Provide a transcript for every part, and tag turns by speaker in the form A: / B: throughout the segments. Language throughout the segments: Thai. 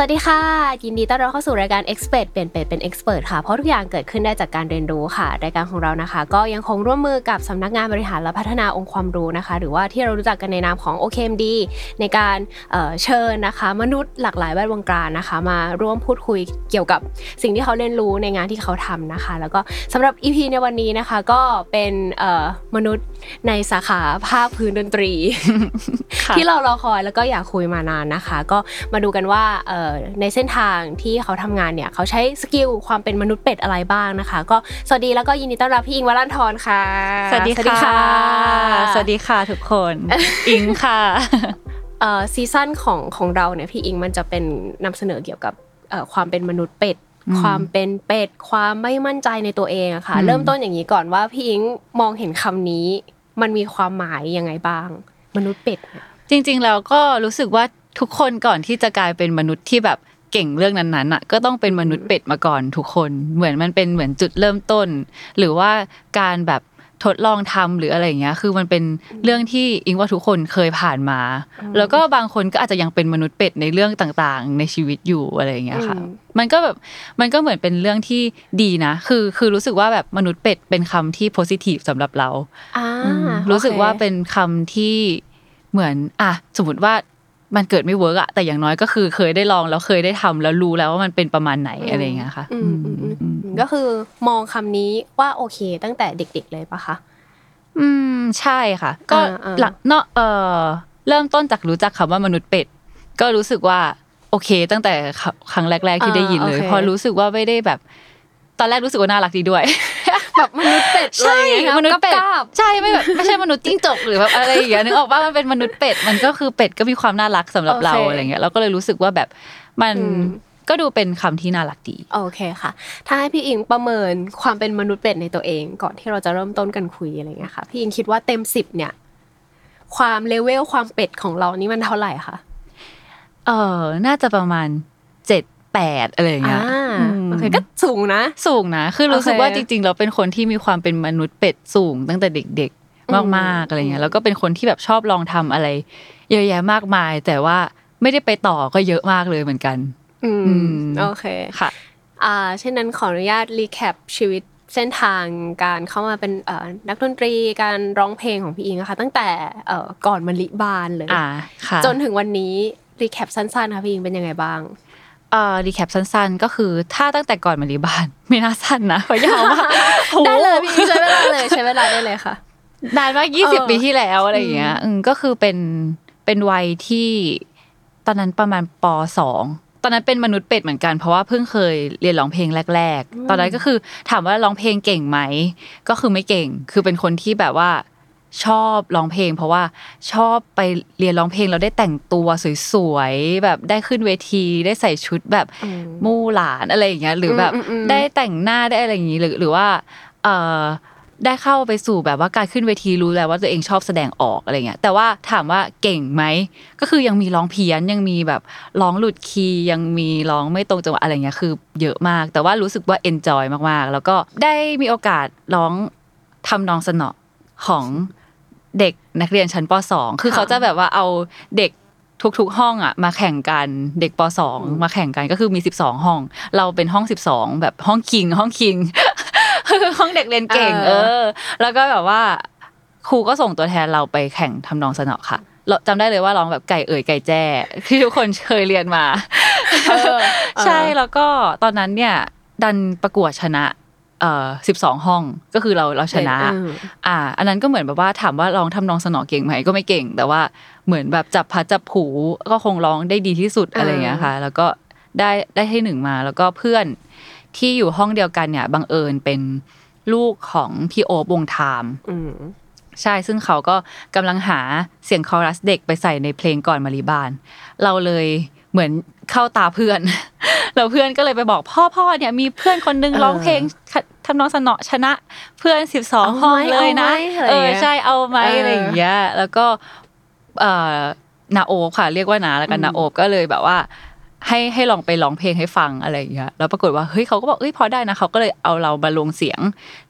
A: สวัสดีค่ะ ยินดีต้อนรับเข้าสู่รายการ Expert เปลี่ยนเป็ดเป็น Expert ค่ะ เพราะทุกอย่างเกิดขึ้นได้จากการเรียนรู้ค่ะ รายการของเรานะคะ ก็ยังคงร่วมมือกับสำนักงานบริหารและพัฒนาองค์ความรู้นะคะ หรือว่าที่เรารู้จักกันในนามของ OKMD ในการเอ่อเชิญนะคะ มนุษย์หลากหลายแวดวงการนะคะ มาร่วมพูดคุยเกี่ยวกับสิ่งที่เขาเรียนรู้ในงานที่เขาทำนะคะ แล้วก็สำหรับ EP ในวันนี้นะคะ ก็เป็นเอ่อมนุษย์ในสาขาภาคพื้นดนตรี ที่เรารอคอยแล้วก็อยากคุยมานานนะคะ ก็มาดูกันว่าเอ่อในเส้นทางที่เขาทำงานเนี่ยเขาใช้ skill ความเป็นมนุษย์เป็ดอะไรบ้างนะคะ ก็สวัสดีแล้วก็ยินดีต้อนรับพี่อิ้งค์ วรันธรค่ะ
B: สวัสดีค่ะ สวัสดีค่ะทุกคนอิงค่ะ
A: เอ่อ season ของของเราเนี่ยพี่อิงมันจะเป็นนำเสนอเกี่ยวกับเอ่อความเป็นมนุษย์เป็ด
B: อืม
A: ความเป็นเป็ดความไม่มั่นใจในตัวเองอะค่ะ
B: อืม
A: เริ่มต้นอย่างนี้ก่อนว่าพี่อิงมองเห็นคำนี้ มันมีความหมายยังไงบ้าง มนุษย์เป็ดเนี่ย
B: จริง ๆ แล้วก็รู้สึกว่า ทุกคนก่อนที่จะกลายเป็นมนุษย์ที่แบบเก่งเรื่องนั้นๆอะก็ต้องเป็นมนุษย์เป็ดมาก่อนทุกคนเหมือนมันเป็นเหมือนจุดเริ่มต้น หรือว่าการแบบทดลองทำหรืออะไรอย่างเงี้ย คือมันเป็นเรื่องที่อิงว่าทุกคนเคยผ่านมา แล้วก็บางคนก็อาจจะยังเป็นมนุษย์เป็ดในเรื่องต่างๆ ในชีวิตอยู่อะไรอย่างเงี้ยค่ะ
A: อืม
B: มันก็แบบมันก็เหมือนเป็นเรื่องที่ดีนะ คือคือรู้สึกว่าแบบมนุษย์เป็ดเป็นคำที่ positive สำหรับเรา
A: อ่า
B: อืม
A: โอเค
B: รู้สึกว่าเป็นคำที่เหมือนอะสมมติว่า มันเกิดไม่ work อะแต่อย่างน้อยก็คือเคยได้ลองแล้วเคยได้ทำแล้วรู้แล้วว่ามันเป็นประมาณไหนอะไรอย่างเงี้ยค่ะ
A: อืมอืมอืม
B: อืม
A: ก็คือมองคำนี้ว่าโอเค ตั้งแต่เด็ก ๆ เลยปะคะ
B: อืมใช่ค่ะ ก็
A: อ่าอ่า
B: หลังเนาะเออเริ่มต้นจากรู้จักคำว่ามนุษย์เป็ด ก็รู้สึกว่าโอเค ตั้งแต่ครั้งแรก ๆ ที่ได้ยินเลย
A: อ่าโอเค
B: พอรู้สึกว่าไม่ได้แบบ ตอนแรกรู้สึกว่าน่ารักดีด้วย
A: แบบมนุษย์เป็ด
B: ใช่
A: เลย
B: มนุษย์เป็ด
A: กราบ
B: ใช่ไม่แบบไม่ใช่มนุษย์จิ้งจกหรือแบบอะไรอย่างเงี้ยนึกออกว่ามันเป็นมนุษย์เป็ดมันก็คือเป็ดก็มีความน่ารักสำหรับเราอะไรเงี้ยเราก็เลยรู้สึกว่าแบบมันก็ดูเป็นคำที่น่ารักดี
A: โอเคค่ะ ถ้าให้พี่อิงประเมินความเป็นมนุษย์เป็ดในตัวเอง ก่อนที่เราจะเริ่มต้นกันคุยอะไรเงี้ยค่ะ พี่อิงคิดว่าเต็มสิบเนี่ย ความเลเวลความเป็ดของเรานี่มันเท่าไหร่คะ
B: เออน่าจะประมาณเจ็ด แปดอะไรอย่างเงี้
A: อ่าย
B: ม
A: โอเคก็สูงนะ
B: สูงนะ คือรู้สึก
A: โอเค
B: ว่าจริงๆเราเป็นคนที่มีความเป็นมนุษย์เป็ดสูงตั้งแต่เด็ก
A: อืม
B: ๆมากๆอะไรเงี้ยแล้วก็เป็นคนที่แบบชอบลองทำอะไร เยอะแยะมากมาย แต่ว่าไม่ได้ไปต่อก็เยอะมากเลยเหมือนกัน
A: อืม
B: อืม
A: โอเค
B: ค่ะ
A: อ่าเช่นนั้นขออนุญาตรีแคปชีวิตเส้นทางการเข้ามาเป็นเอ่อนักดนตรีการร้องเพลงของพี่อิงนะคะ ตั้งแต่เอ่อก่อนมะลิบานเลย
B: อ่าค่ะ
A: จนถึงวันนี้ recap สั้นๆค่ะพี่อิงเป็นยังไงบ้าง
B: เอ่อ recap สั้นๆ ก็คือถ้าตั้งแต่ก่อนมารีบาน ไม่น่าสั้นนะเพราะยาวมาก
A: ได้เลยพี่อิงใช้เวลาเลยใช้เวลาได้เลยค่ะ
B: นานมาก
A: เออยี่
B: สิบปีที่แล้วอะไรอย่างเงี้ยอืมก็คือเป็นเป็นวัยที่ตอนนั้นประมาณป.สองตอนนั้นเป็นมนุษย์เป็ดเหมือนกันเพราะว่าเพิ่งเคยเรียนร้องเพลงแรก ๆ ตอนนั้นก็คือถามว่าร้องเพลงเก่งไหมก็คือไม่เก่ง คือเป็นคนที่แบบว่า ชอบร้องเพลง เพราะว่าชอบไปเรียนร้องเพลงเราได้แต่งตัวสวยๆแบบได้ขึ้นเวทีได้ใส่ชุดแบบ
A: อืม
B: มู่หลานอะไรอย่างเงี้ยหรือแบบ
A: อืมอืมอืม
B: ได้แต่งหน้าได้อะไรอย่างงี้หรือหรือว่าเอ่อได้เข้าไปสู่แบบว่าการขึ้นเวทีรู้แล้วว่าตัวเองชอบแสดงออกอะไรเงี้ยแต่ว่าถามว่าเก่งไหมก็คือยังมีร้องเพี้ยนยังมีแบบร้องหลุดคีย์ยังมีร้องไม่ตรงจังหวะอะไรเงี้ยคือเยอะมาก แต่ว่ารู้สึกว่าเอนจอยมากๆ แล้วก็ได้มีโอกาสร้องทำนองสนอของ เด็กนักเรียนชั้นป .2 คือเขาจะแบบว่าเอาเด็กทุกๆห้องอะมาแข่งกันเด็กป .2 มาแข่งกันก็คือมี 12 ห้อง เราเป็นห้อง 12 แบบห้องคิง ห้องคิง ห้องเด็กเรียนเก่ง
A: เอ
B: เอ
A: อ
B: อแล้วก็แบบว่าครูก็ส่งตัวแทนเราไปแข่งทำนองสนอค่ะเราจำได้เลยว่าร้องแบบไก่เอ่ยไก่แจ้ที่ทุกคนเคยเรียนมา
A: เออ
B: ใช่แล้วก็ตอนนั้นเนี่ย ดันประกวดชนะ เอ่อสิบสองห้องก็คือเราเราชนะ
A: เออ
B: อ่า อันนั้นก็เหมือนแบบว่าถามว่าร้องทำนองสนอเก่งไหมก็ไม่เก่ง แต่ว่าเหมือนแบบจับพัดจับผูก็คงร้องได้ดีที่สุดอะไรอย่างเงี้ยค่ะ แล้วก็ได้ได้ที่หนึ่งมา แล้วก็เพื่อนที่อยู่ห้องเดียวกันเนี่ยบังเอิญเป็นลูกของพี่โอ๊บวงไทาม
A: อืม
B: ใช่ซึ่งเขาก็กำลังหาเสียงคอรัสเด็กไปใส่ในเพลงก่อนมารีบาน เราเลยเหมือน เข้าตาเพื่อนแล้วเพื่อนก็เลยไปบอกพ่อพ่อเนี่ยมีเพื่อนคนนึง
A: เออ
B: ร้องเพลงทำนองสนอชนะ เพื่อนสิบสอง
A: เอาไหม
B: ห้องเลยนะ
A: เอาไหมอะไร
B: เอ
A: อย่าง
B: อ
A: เงี้ย
B: ใช่เอาไหม
A: เอออ
B: อะไรอย่างเงี้ยแล้วก็เอ่อนาโอบค่ะ เรียกว่านาแล้วกันนาโอบก็เลยแบบว่า ให้ให้ลองไปร้องเพลงให้ฟังอะไรอย่างเงี้ยแล้วปรากฏว่าเฮ้ยเขาก็บอกเอ้ยพอได้นะเขาก็เลยเอาเรามาลงเสียง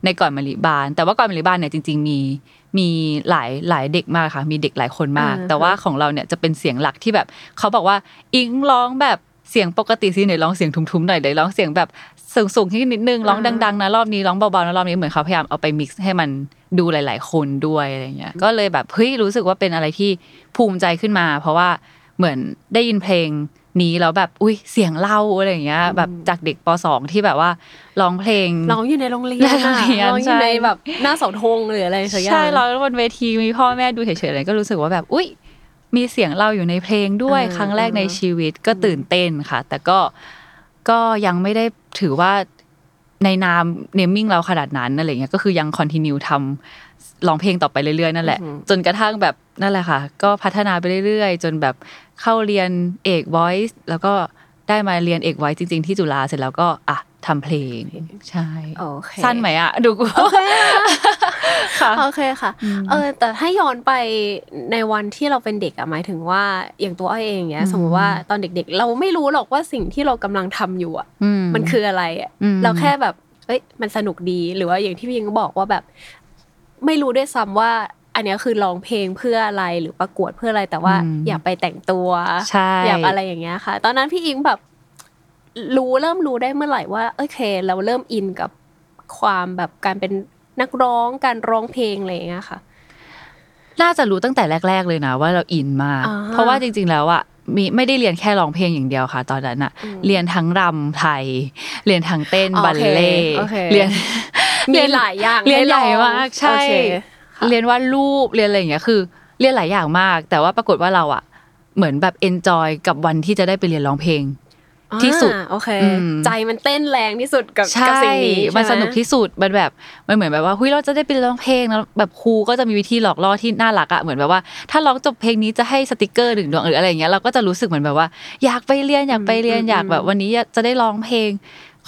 B: ในก่อนมะลิบาน แต่ว่าก่อนมะลิบานเนี่ยจริง ๆ มีมีหลายหลายเด็กมากค่ะ มีเด็กหลายคนมาก
A: อ่า
B: แต่ว่าของเราเนี่ยจะเป็นเสียงหลักที่แบบเขาบอกว่าอิงร้องแบบเสียงปกติสิเนี่ยร้องเสียงทุ้มๆหน่อยเดี๋ยวร้องเสียงแบบสูงๆขึ้นนิดนึงร้องดังๆนะรอบนี้ร้องเบาๆนะรอบนี้เหมือนเขาพยายามเอาไปมิกซ์ให้มันดูหลาย ๆ คนด้วยอะไรเงี้ยก็เลยแบบเฮ้ยรู้สึกว่าเป็นอะไรที่ภูมิใจขึ้นมา เพราะว่าเหมือนได้ยินเพลง นี้แล้วแบบอุ้ยเสียงเล่าอะไรอย่างเงี้ย แบบจากเด็กป .2 ที่แบบว่าร้องเพลง
A: ร้องอยู่ในโรงเรียน
B: ในโรงเรียน
A: ร้องอยู่
B: ใช่
A: ในแบบหน้าเสาธงหรืออะไรสักอย่าง
B: ใช่ร้องบนเวทีมีพ่อแม่ดูเฉยๆอะไรก็รู้สึกว่าแบบอุ้ยมีเสียงเราอยู่ในเพลงด้วย
A: อ่า
B: ครั้งแรกใน
A: อ่า
B: ชีวิตก็ตื่นเต้นค่ะ แต่ก็ก็ยังไม่ได้ถือว่าในนามเนมมิ่งเราขนาดนั้นอะไรเงี้ยก็คือยังคอนติเนียทำร้องเพลงต่อไปเรื่อยๆนั่นแหละ จนกระทั่งแบบนั่นแหละค่ะ ก็พัฒนาไปเรื่อยๆ จนแบบ เข้าเรียนเอก voice แล้วก็ได้มาเรียนเอก voice จริง ๆ ที่จุฬาเสร็จแล้วก็อะทำเพลง ใช่
A: โอเค
B: สั้นไหมอะ ดูกูค่ะ
A: โอเคค่ะเออแต่ถ้าย้อนไปในวันที่เราเป็นเด็กอะหมายถึงว่าอย่างตัวอ้อยเองเนี้ย สมมติว่าตอนเด็ก ๆ เราไม่รู้หรอกว่าสิ่งที่เรากำลังทำอยู่อะ
B: อื
A: มันคืออะไรอะ
B: อืม
A: เราแค่แบบเอ้ยมันสนุกดีหรือว่าอย่างที่พี่ยิงก็บอกว่าแบบ ไม่รู้ด้วยซ้ำว่า อันเนี้ยคือร้องเพลงเพื่ออะไรหรือประกวดเพื่ออะไรแต่ว่า
B: อืม
A: อยากไปแต่งตัว
B: ใช่
A: อยากอะไรอย่างเงี้ยค่ะ ตอนนั้นพี่อิงแบบรู้เริ่มรู้ได้เมื่อไหร่ว่าโอเค เราเริ่มอินกับความแบบการเป็นนักร้องการร้องเพลงอะไรอย่างเงี้ยค่ะ
B: น่าจะรู้ตั้งแต่แรก ๆ เลยนะ ว่าเราอินมาก
A: อ่า
B: เพราะว่าจริง ๆ แล้วอะมีไม่ได้เรียนแค่ร้องเพลงอย่างเดียวค่ะ ตอนนั้นอะเรียนทั้งรำไทย เรียนทั้งเต้น
A: อ๋อ
B: บัลเล่ต์
A: โอเค
B: เรียน
A: มีหลายอย่าง
B: เรียนใหญ่
A: ให้ลอง
B: มากใช่
A: โอ เคค่ะ
B: เรียนวาดรูปเรียนอะไรอย่างเงี้ยคือ เรียนหลายอย่างมาก แต่ว่าปรากฏว่าเราอะ เหมือนแบบ enjoy กับวันที่จะได้ไปเรียนร้องเพลง ที่สุด
A: อ่าโอเค
B: อืม
A: ใจมันเต้นแรงที่สุดกับ
B: ใช่
A: กับสิ่งนี้ใช่ไห
B: มมันสนุกที่สุดมันแบบมันเหมือนแบบว่าเฮ้ยเราจะได้ไปร้องเพลงแล้วแบบครูก็จะมีวิธีหลอกล่อที่น่ารักอะเหมือนแบบว่า ถ้าร้องจบเพลงนี้จะให้สติกเกอร์หนึ่งดวงหรืออะไรอย่างเงี้ยเราก็จะรู้สึกเหมือนแบบว่า อยากไปเรียนอยากไปเรียนอยากแบบวันนี้จะได้ร้องเพลง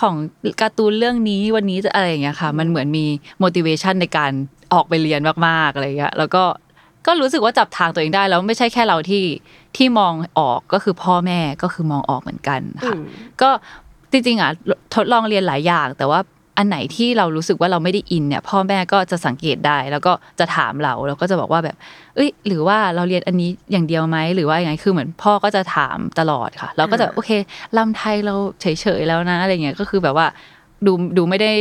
B: ของการ์ตูนเรื่องนี้วันนี้จะอะไรอย่างเงี้ยค่ะ มันเหมือนมี motivation ในการออกไปเรียนมากๆอะไรอย่างเงี้ยแล้วก็ก็รู้สึกว่าจับทางตัวเองได้แล้วไม่ใช่แค่เราที่ที่มองออกก็คือพ่อแม่ก็คือมองออกเหมือนกันค่ะ
A: อืม
B: ก็จริงๆอะทดลองเรียนหลายอย่าง แต่ว่า อันไหนที่เรารู้สึกว่าเราไม่ได้อินเนี่ย พ่อแม่ก็จะสังเกตได้ แล้วก็จะถามเราแล้วก็จะบอกว่าแบบ เอ้ย หรือว่าเราเรียนอันนี้อย่างเดียวไหมหรือว่ายังไงคือเหมือนพ่อก็จะถามตลอดค่ะเราก็จะ
A: อ่า
B: โอเครำไทยเราเฉยๆแล้วนะอะไรเงี้ยก็คือแบบว่าดูดูไม่ได้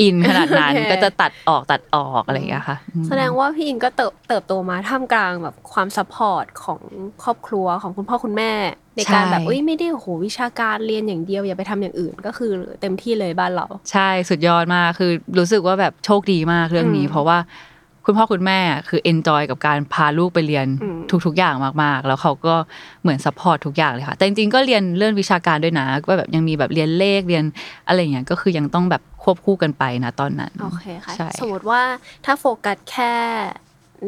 B: อินขนาดนั้น
A: โอเค
B: ก็จะตัดออกตัดออกอะไรอย่างเงี้ยค่ะอืม
A: แสดงว่าพี่อิงก็เติบเติบโตมาท่ามกลางแบบความ support ของครอบครัวของคุณพ่อคุณแม่ ในการ
B: ใช่
A: แบบเอ้ยไม่ได้โอ้โหวิชาการเรียนอย่างเดียวอย่าไปทำอย่างอื่น ก็คือเต็มที่เลยบ้านเรา
B: ใช่สุดยอดมากคือรู้สึกว่าแบบโชคดีมากเรื่องนี้
A: อืม
B: เพราะว่า คุณพ่อคุณแม่คือ enjoy กับการพาลูกไปเรียน
A: อืม
B: ทุกๆอย่างมากๆ แล้วเขาก็เหมือน support ทุกอย่างเลยค่ะ แต่จริงๆก็เรียนเรื่องวิชาการด้วยนะก็แบบยังมีแบบเรียนเลขเรียนอะไรอย่างเงี้ยก็คือยังต้องแบบควบคู่กันไปนะตอนนั้น
A: โอเคค่ะ
B: ใช่
A: สมมติว่าถ้าโฟกัสแค่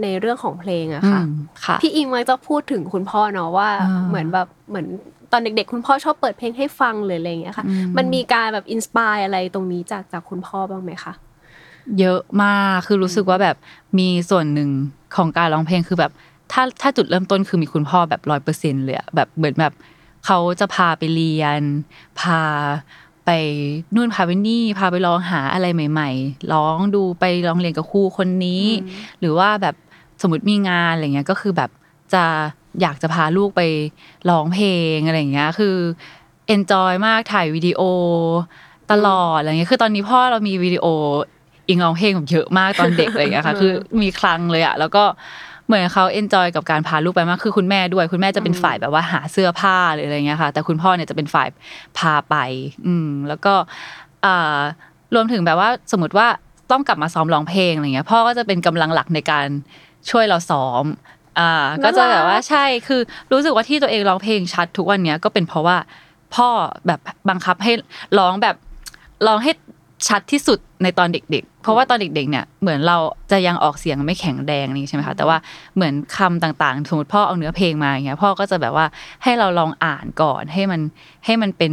A: ในเรื่องของเพลงอะ
B: อื
A: ค่ะ
B: มค่ะ
A: พี่อิงมักจะพูดถึงคุณพ่อเนาะว่า
B: อ่า
A: เหมือนแบบเหมือนตอนเด็ก ๆ คุณพ่อชอบเปิดเพลงให้ฟังหรืออะไรอย่างเงี้ยค่ะ
B: อืม
A: มันมีการแบบ inspire อะไรตรงนี้จากจากคุณพ่อบ้างไหมคะ
B: เยอะมากคือรู้สึกว่าแบบมีส่วนหนึ่งของการร้องเพลงคือแบบ ถ้าถ้าจุดเริ่มต้นคือมีคุณพ่อแบบร้อยเปอร์เซ็นเลยอะแบบเหมือนแบบเขาจะพาไปเรียน พาไปนู่นพาไปนี่พาไปลองหาอะไรใหม่ ๆ ร้องดูไปลองเรียนกับครูคนนี้ หรือว่าแบบสมมติมีงานอะไรเงี้ยก็คือแบบจะอยากจะพาลูกไปร้องเพลงอะไรอย่างเงี้ยคือ enjoy มากถ่ายวิดีโอตลอดอะไรเงี้ยคือตอนนี้พ่อเรามีวิดีโอ อิงร้องเพลงแบบเยอะมากตอนเด็กอะไรเงี้ยค่ะ คือมีคลังเลยอะแล้วก็เหมือนเขาเอนจอยกับการพาลูกไปมากคือคุณแม่ด้วย คุณแม่จะเป็นฝ่ายแบบว่าหาเสื้อผ้าหรืออะไรเงี้ยค่ะ แต่คุณพ่อเนี่ยจะเป็นฝ่ายพาไป อืม แล้วก็อ่ารวมถึงแบบว่าสมมติว่าต้องกลับมาซ้อมร้องเพลงอะไรเงี้ยพ่อก็จะเป็นกำลังหลักในการช่วยเราซ้อมอ่าก็จะแบบว่าใช่คือรู้สึกว่าที่ตัวเองร้องเพลงชัดทุกวันเนี้ยก็เป็นเพราะว่าพ่อแบบบังคับให้ร้องแบบร้องให้ชัดที่สุดในตอนเด็กๆ เพราะว่าตอนเด็กๆเนี่ยเหมือนเราจะยังออกเสียงไม่แข็งแรงนี่ใช่ไหมคะแต่ว่าเหมือนคำต่างๆสมมติพ่อเอาเนื้อเพลงมาอย่างเงี้ยพ่อก็จะแบบว่าให้เราลองอ่านก่อนให้มันให้มันเป็น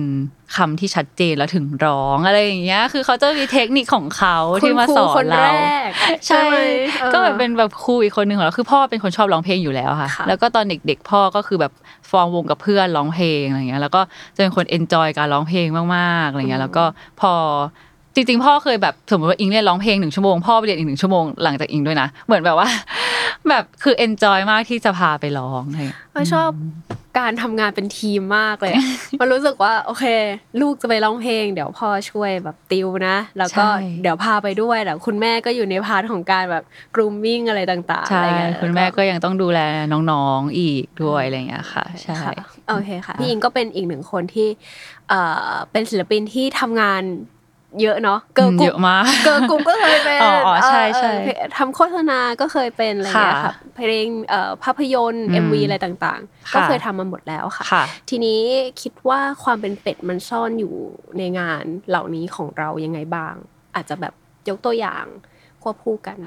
B: คำที่ชัดเจนแล้วถึงร้องอะไรอย่างเงี้ยคือเขาจะมีเทคนิคของเขาที่มาสอ
A: คุณ
B: น
A: ครูคน
B: เรา
A: แรก
B: ใช่
A: ไหมออ
B: ก็แบบเป็นแบบครูอีกคนหนึ่งของเราคือพ่อเป็นคนชอบร้องเพลงอยู่แล้วค่ะ
A: ค่ะ
B: แล้วก็ตอนเด็ก ๆ พ่อก็คือแบบฟอร์มวงกับเพื่อนร้องเพลงอะไรเงี้ยแล้วก็จะเป็นคน enjoy การร้องเพลงมากๆอะไรเงี้ยแล้วก็พอ จริงๆ พ่อเคยแบบสมมติว่าอิงเรียนร้องเพลงหนึ่งชั่วโมงพ่อไปเรียนอีกหนึ่งชั่วโมงหลังจากอิงด้วยนะ เหมือนแบบว่า แบบคือ enjoy มากที่จะพาไปร้องอะไรเงี้ย
A: ก็ชอบการทำงานเป็นทีมมากเลยอะมันรู้สึกว่าโอเค ลูกจะไปร้องเพลง เดี๋ยวพ่อช่วยแบบติวนะ แล้วก็
B: ใช่
A: เดี๋ยวพาไปด้วยแล้วคุณแม่ก็อยู่ใน part ของการแบบ grooming อะไรต่างๆ
B: ใช่
A: อะไรเงี้ย
B: คุณแม่ก็ยังต้องดูแลน้องๆอีกด้วยอะไรเงี้ยค่ะ ใช่
A: ค่ะโอเคค่ะพี่อิงก็เป็นอีกหนึ่งคนที่เอ่อเป็นศิลปินที่ทำงาน เยอะเนาะเกิร์ลกรุ๊ปเย
B: อะมาก
A: เกิร์ลกรุ๊ปก็เคยเป็น
B: อ๋ออ๋อใช่
A: เออ
B: ใช่
A: เออทำโฆษณาก็เคยเป็นอะไรเงี้ย
B: ค่ะ
A: ค่ะเพลงเอ่อภาพยนตร์
B: อืม
A: MV อะไรต่างๆ
B: ค่ะ
A: ก็เคยทำมาหมดแล้วค่ะ
B: ค่ะ
A: ทีนี้คิดว่าความเป็นเป็ดมันซ่อนอยู่ในงานเหล่านี้ของเรายังไงบ้าง อาจจะแบบยกตัวอย่างควบคู่กัน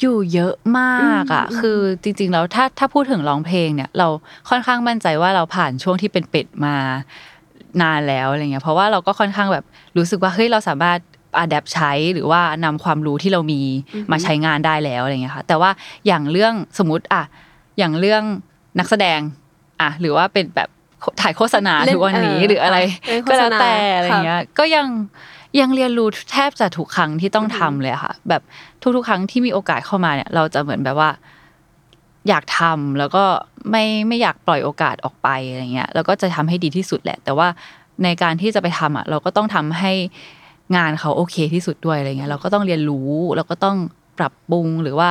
B: อยู่เยอะมากอะ
A: อืม
B: คือจริงๆแล้วถ้าถ้าพูดถึงร้องเพลงเนี่ย เราค่อนข้างมั่นใจว่าเราผ่านช่วงที่เป็นเป็ดมา นานแล้วอะไรเงี้ยเพราะว่าเราก็ค่อนข้างแบบรู้สึกว่าเฮ้ยเราสามารถอัดแอปใช้หรือว่านำความรู้ที่เรามีมาใช้งานได้แล้วอะไรเงี้ยค่ะแต่ว่าอย่างเรื่องสมมติอะอย่างเรื่องนักแสดงอะหรือว่าเป็นแบบถ่ายโฆษณา
A: เล่น
B: ทุกวันนี้
A: เออ
B: หรืออะไร
A: เล่นโฆ
B: ก็
A: ษ
B: แล้ว
A: ณา
B: แต่อะไร
A: ค่ะ
B: เงี้ยก็ยังยังเรียนรู้แทบจะทุกครั้งที่ต้องทำเลยอะค่ะ แบบทุกๆ ครั้งที่มีโอกาสเข้ามาเนี่ย เราจะเหมือนแบบว่า อยากทำแล้วก็ไม่ไม่อยากปล่อยโอกาสออกไปอะไรเงี้ยแล้วก็จะทำให้ดีที่สุดแหละ แต่ว่าในการที่จะไปทำอะ เราก็ต้องทำให้งานเขาโอเคที่สุดด้วยอะไรเงี้ยเราก็ต้องเรียนรู้แล้วก็ต้องปรับปรุงหรือว่า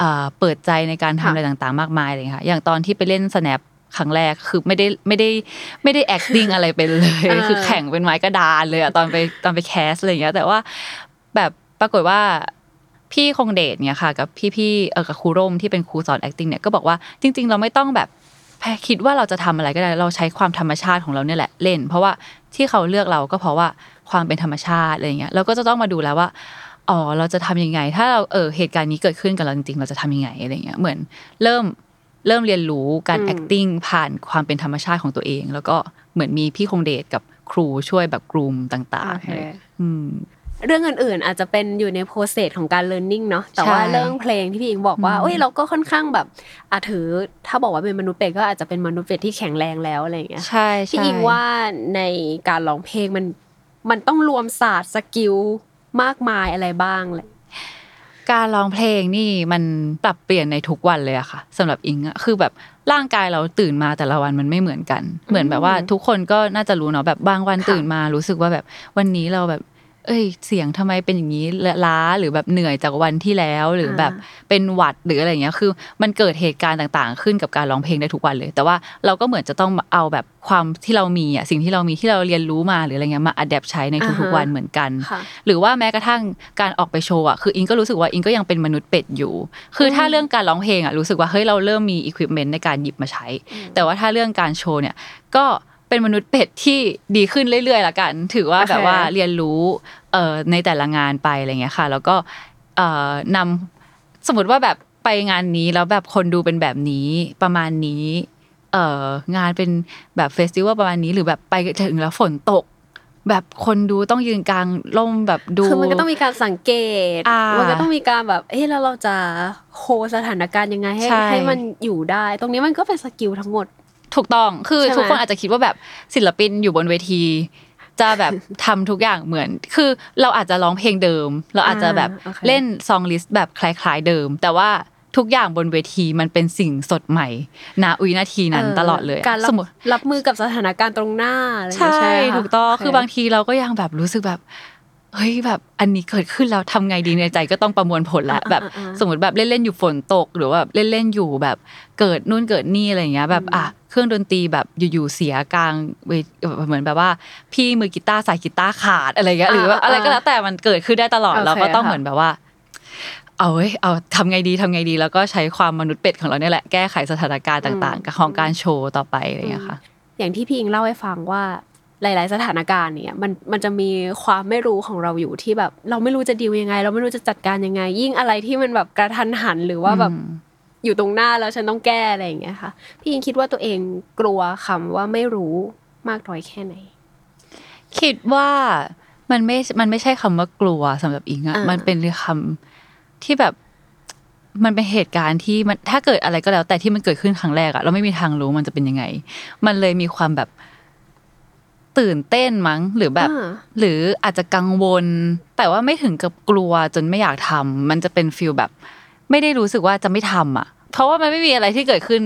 B: อ่าเปิดใจในการทำ
A: ค่ะ
B: อะไรต่างๆ มากมายอะไรเลยค่ะอย่างตอนที่ไปเล่น snap ครั้งแรกคือไม่ได้ไม่ได้ไม่ได้ acting อะไรเป็นเลย
A: เออ
B: คือแข่งเป็นไม้กระดานเลยอะตอนไปตอนไปแคสอะไรเงี้ยแต่ว่าแบบปรากฏว่า พี่คงเดชเนี่ยค่ะ กับพี่พี่ๆเออกับครูร่มที่เป็นครูสอน acting เนี่ยก็บอกว่าจริง ๆ เราไม่ต้องแบบแค่คิดว่าเราจะทำอะไรก็ได้เราใช้ความธรรมชาติของเราเนี่ยแหละเล่น เพราะว่าที่เขาเลือกเราก็เพราะว่าความเป็นธรรมชาติอะไรเงี้ยเราก็จะต้องมาดูแล้วว่าอ๋อเราจะทำยังไง ถ้าเราเออเหตุการณ์นี้เกิดขึ้นกับเราจริงๆ เราจะทำยังไงอะไรเงี้ยเหมือนเริ่มเริ่มเรียนรู้การ
A: อืม
B: acting ผ่านความเป็นธรรมชาติของตัวเอง แล้วก็เหมือนมีพี่คงเดชกับครูช่วยแบบ groom ต่างๆ
A: โอเค
B: อะไรอืม
A: เรื่องอื่นๆ อาจจะเป็นอยู่ใน process ของการ learning เนาะแต่ว่า
B: ใช่
A: เรื่องเพลงที่พี่อิงบอกว่า
B: อืม
A: เอ้ยเราก็ค่อนข้างแบบอาถือถ้าบอกว่าเป็นมนุษย์เป็ดก็อาจจะเป็นมนุษย์เป็ดที่แข็งแรงแล้วอะไรอย่างเงี้ย
B: ใช่ใช่
A: พี่อิงว่าในการร้องเพลงมันมันต้องรวมศาสตร์ skill มากมายอะไรบ้างเลย
B: การร้องเพลงนี่มันปรับเปลี่ยนในทุกวันเลยอะค่ะสำหรับอิงอะคือแบบร่างกายเราตื่นมาแต่ละวันมันไม่เหมือนกัน เหมือนแบบว่าทุกคนก็น่าจะรู้เนาะแบบบางวัน
A: ค่ะ
B: ตื่นมารู้สึกว่าแบบวันนี้เราแบบ เอ้ย เสียงทำไมเป็นอย่างนี้ล้าหรือแบบเหนื่อยจากวันที่แล้วหรือแบบเป็นหวัดหรืออะไรอย่างเงี้ยคือ มันเกิดเหตุการณ์ต่างๆ ขึ้นกับการร้องเพลงได้ทุกวันเลย แต่ว่าเราก็เหมือนจะต้องเอาแบบความที่เรามีอะสิ่งที่เรามีที่เราเรียนรู้มาหรืออะไรเงี้ยมาอัดแอปใช้ในทุกๆวันเหมือนกัน
A: ค่ะ
B: หรือว่าแม้กระทั่งการออกไปโชว์อะคืออิงก็รู้สึกว่าอิงก็ยังเป็นมนุษย์เป็ดอยู่ คือถ้าเรื่องการร้องเพลงอะรู้สึกว่าเฮ้ยเราเริ่มมีอุปกรณ์ในการหยิบมาใช้ แต่ว่าถ้าเรื่องการโชว์เนี่ยก็ เป็นมนุษย์เป็ดที่ดีขึ้นเรื่อยๆละกัน ถือว่า
A: โอเค
B: แบบว่าเรียนรู้เอ่อในแต่ละงานไปอะไรเงี้ยค่ะ แล้วก็เอ่อนำสมมติว่าแบบไปงานนี้แล้วแบบคนดูเป็นแบบนี้ประมาณนี้เอ่องานเป็นแบบเฟสติวัลประมาณนี้หรือแบบไปถึงแล้วฝนตก แบบคนดูต้องยืนกางร่มแบบดู
A: คือมันก็ต้องมีการสังเกต
B: อ่ามั
A: มันก็ต้องมีการแบบเอ้แล้วเราจะโฮสถานการณ์ยังไงให้
B: ใช่
A: ให้มันอยู่ได้ ตรงนี้มันก็เป็น skill ทั้งหมด
B: ถูกต้องคือ
A: ใช่ไหม
B: ทุกคนอาจจะคิดว่าแบบศิลปินอยู่บนเวที จะแบบทำทุกอย่างเหมือน คือเราอาจจะร้องเพลงเดิม เราอาจจะแบบ
A: อ่าโอเค
B: เล่น song list แบบคล้ายๆเดิม แต่ว่าทุกอย่างบนเวทีมันเป็นสิ่งสดใหม่ณวินาทีนั้นตลอดเลยอะ
A: การรับ
B: สมมติ
A: รับมือกับสถานการณ์ตรงหน้าอะไรอย่าง
B: ใช่
A: เงี้ยไหมะ
B: ถูกต้อง
A: โคื
B: อบางทีเราก็ยังแบบรู้สึกแบบเฮ้ยแบบอันนี้เกิดขึ้นแล้วทำไงดีในใจก็ต้องประมวลผลละ
A: อ่า
B: แบบ
A: อ่าอ่า
B: สมมติแบบเล่นๆอยู่ฝนตก หรือว่าแบบเล่นๆอยู่แบบเกิดนู่นเกิดนี่อะไรอย่างเงี้ยแบบอะเค รื่องดนตรีแบบอยู่ๆเสียกลางเวทเหมือนแบบว่า พี่มือกีตาร์สายกีตาร์ขาดอะไรเงี้ยหรือว่า
A: อ่า
B: อะไรก็แล้วแต่มันเกิดขึ้นได้ตลอด
A: โอเค
B: เราก็ต้อง
A: ค่ะ
B: เหมือนแบบว่าเอาเว้ยเอาทำไงดีทำไงดี แล้วก็ใช้ความมนุษย์เป็ดของเราเนี่ยแหละแก้ไขสถานการณ์ต่างๆกับของการโชว์ต่อไปอะไรอย่างเงี้ยค่ะ
A: อย่างที่พี่อิงเล่าให้ฟังว่าหลาย ๆ สถานการณ์เนี่ยมันมันจะมีความไม่รู้ของเราอยู่ที่แบบ เราไม่รู้จะดีลยังไง เราไม่รู้จะจัดการยังไง ยิ่งอะไรที่มันแบบกระทันหันหรือว่าแบบ อยู่ตรงหน้าแล้วฉันต้องแก้อะไรอย่างเงี้ยค่ะ พี่ยิงคิดว่าตัวเองกลัวคำว่าไม่รู้มากน้อยแค่ไหน
B: คิดว่ามันไม่ มันไม่ใช่คำว่ากลัวสำหรับอิงอะ
A: อ่ามั
B: มันเป็นคำที่แบบมันเป็นเหตุการณ์ที่มันถ้าเกิดอะไรก็แล้ว แต่ที่มันเกิดขึ้นครั้งแรกอะเราไม่มีทางรู้มันจะเป็นยังไง มันเลยมีความแบบตื่นเต้นมั้ง หรือแบบ
A: อ่า
B: หรืออาจจะกังวล แต่ว่าไม่ถึงกับกลัวจนไม่อยากทำมันจะเป็นฟิลแบบ ไม่ได้รู้สึกว่าจะไม่ทำอะ เพราะว่ามันไม่มีอะไรที่เกิดขึ้น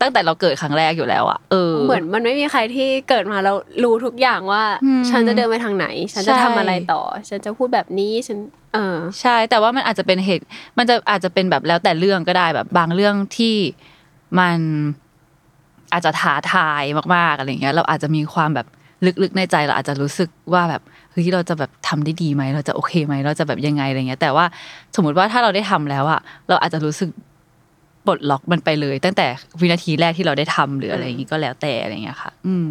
B: ตั้งแต่เราเกิดครั้งแรกอยู่แล้วอะเออ
A: เหมือนมันไม่มีใครที่เกิดมาแล้วรู้ทุกอย่างว่า
B: อืม
A: ฉันจะเดินไปทางไหน ฉันจะ
B: ใช่
A: ทำอะไรต่อ ฉันจะพูดแบบนี้ ฉัน เออ
B: ใช่ แต่ว่ามันอาจจะเป็นเหตุ มันจะอาจจะเป็นแบบแล้วแต่เรื่องก็ได้แบบบางเรื่องที่มันอาจจะท้าทายมากๆอะไรเงี้ย เราอาจจะมีความแบบลึกๆในใจเราอาจจะรู้สึกว่าแบบเฮ้ยเราจะแบบทำได้ดีไหมเราจะโอเคไหมเราจะแบบยังไงอะไรเงี้ย แต่ว่าสมมติว่าถ้าเราได้ทำแล้วอะเราอาจจะรู้สึกปลดล็อกมันไปเลย ตั้งแต่วินาทีแรกที่เราได้ทำหรืออะไรอย่างงี้ก็แล้วแต่อะไรเงี้ยค่ะ อืม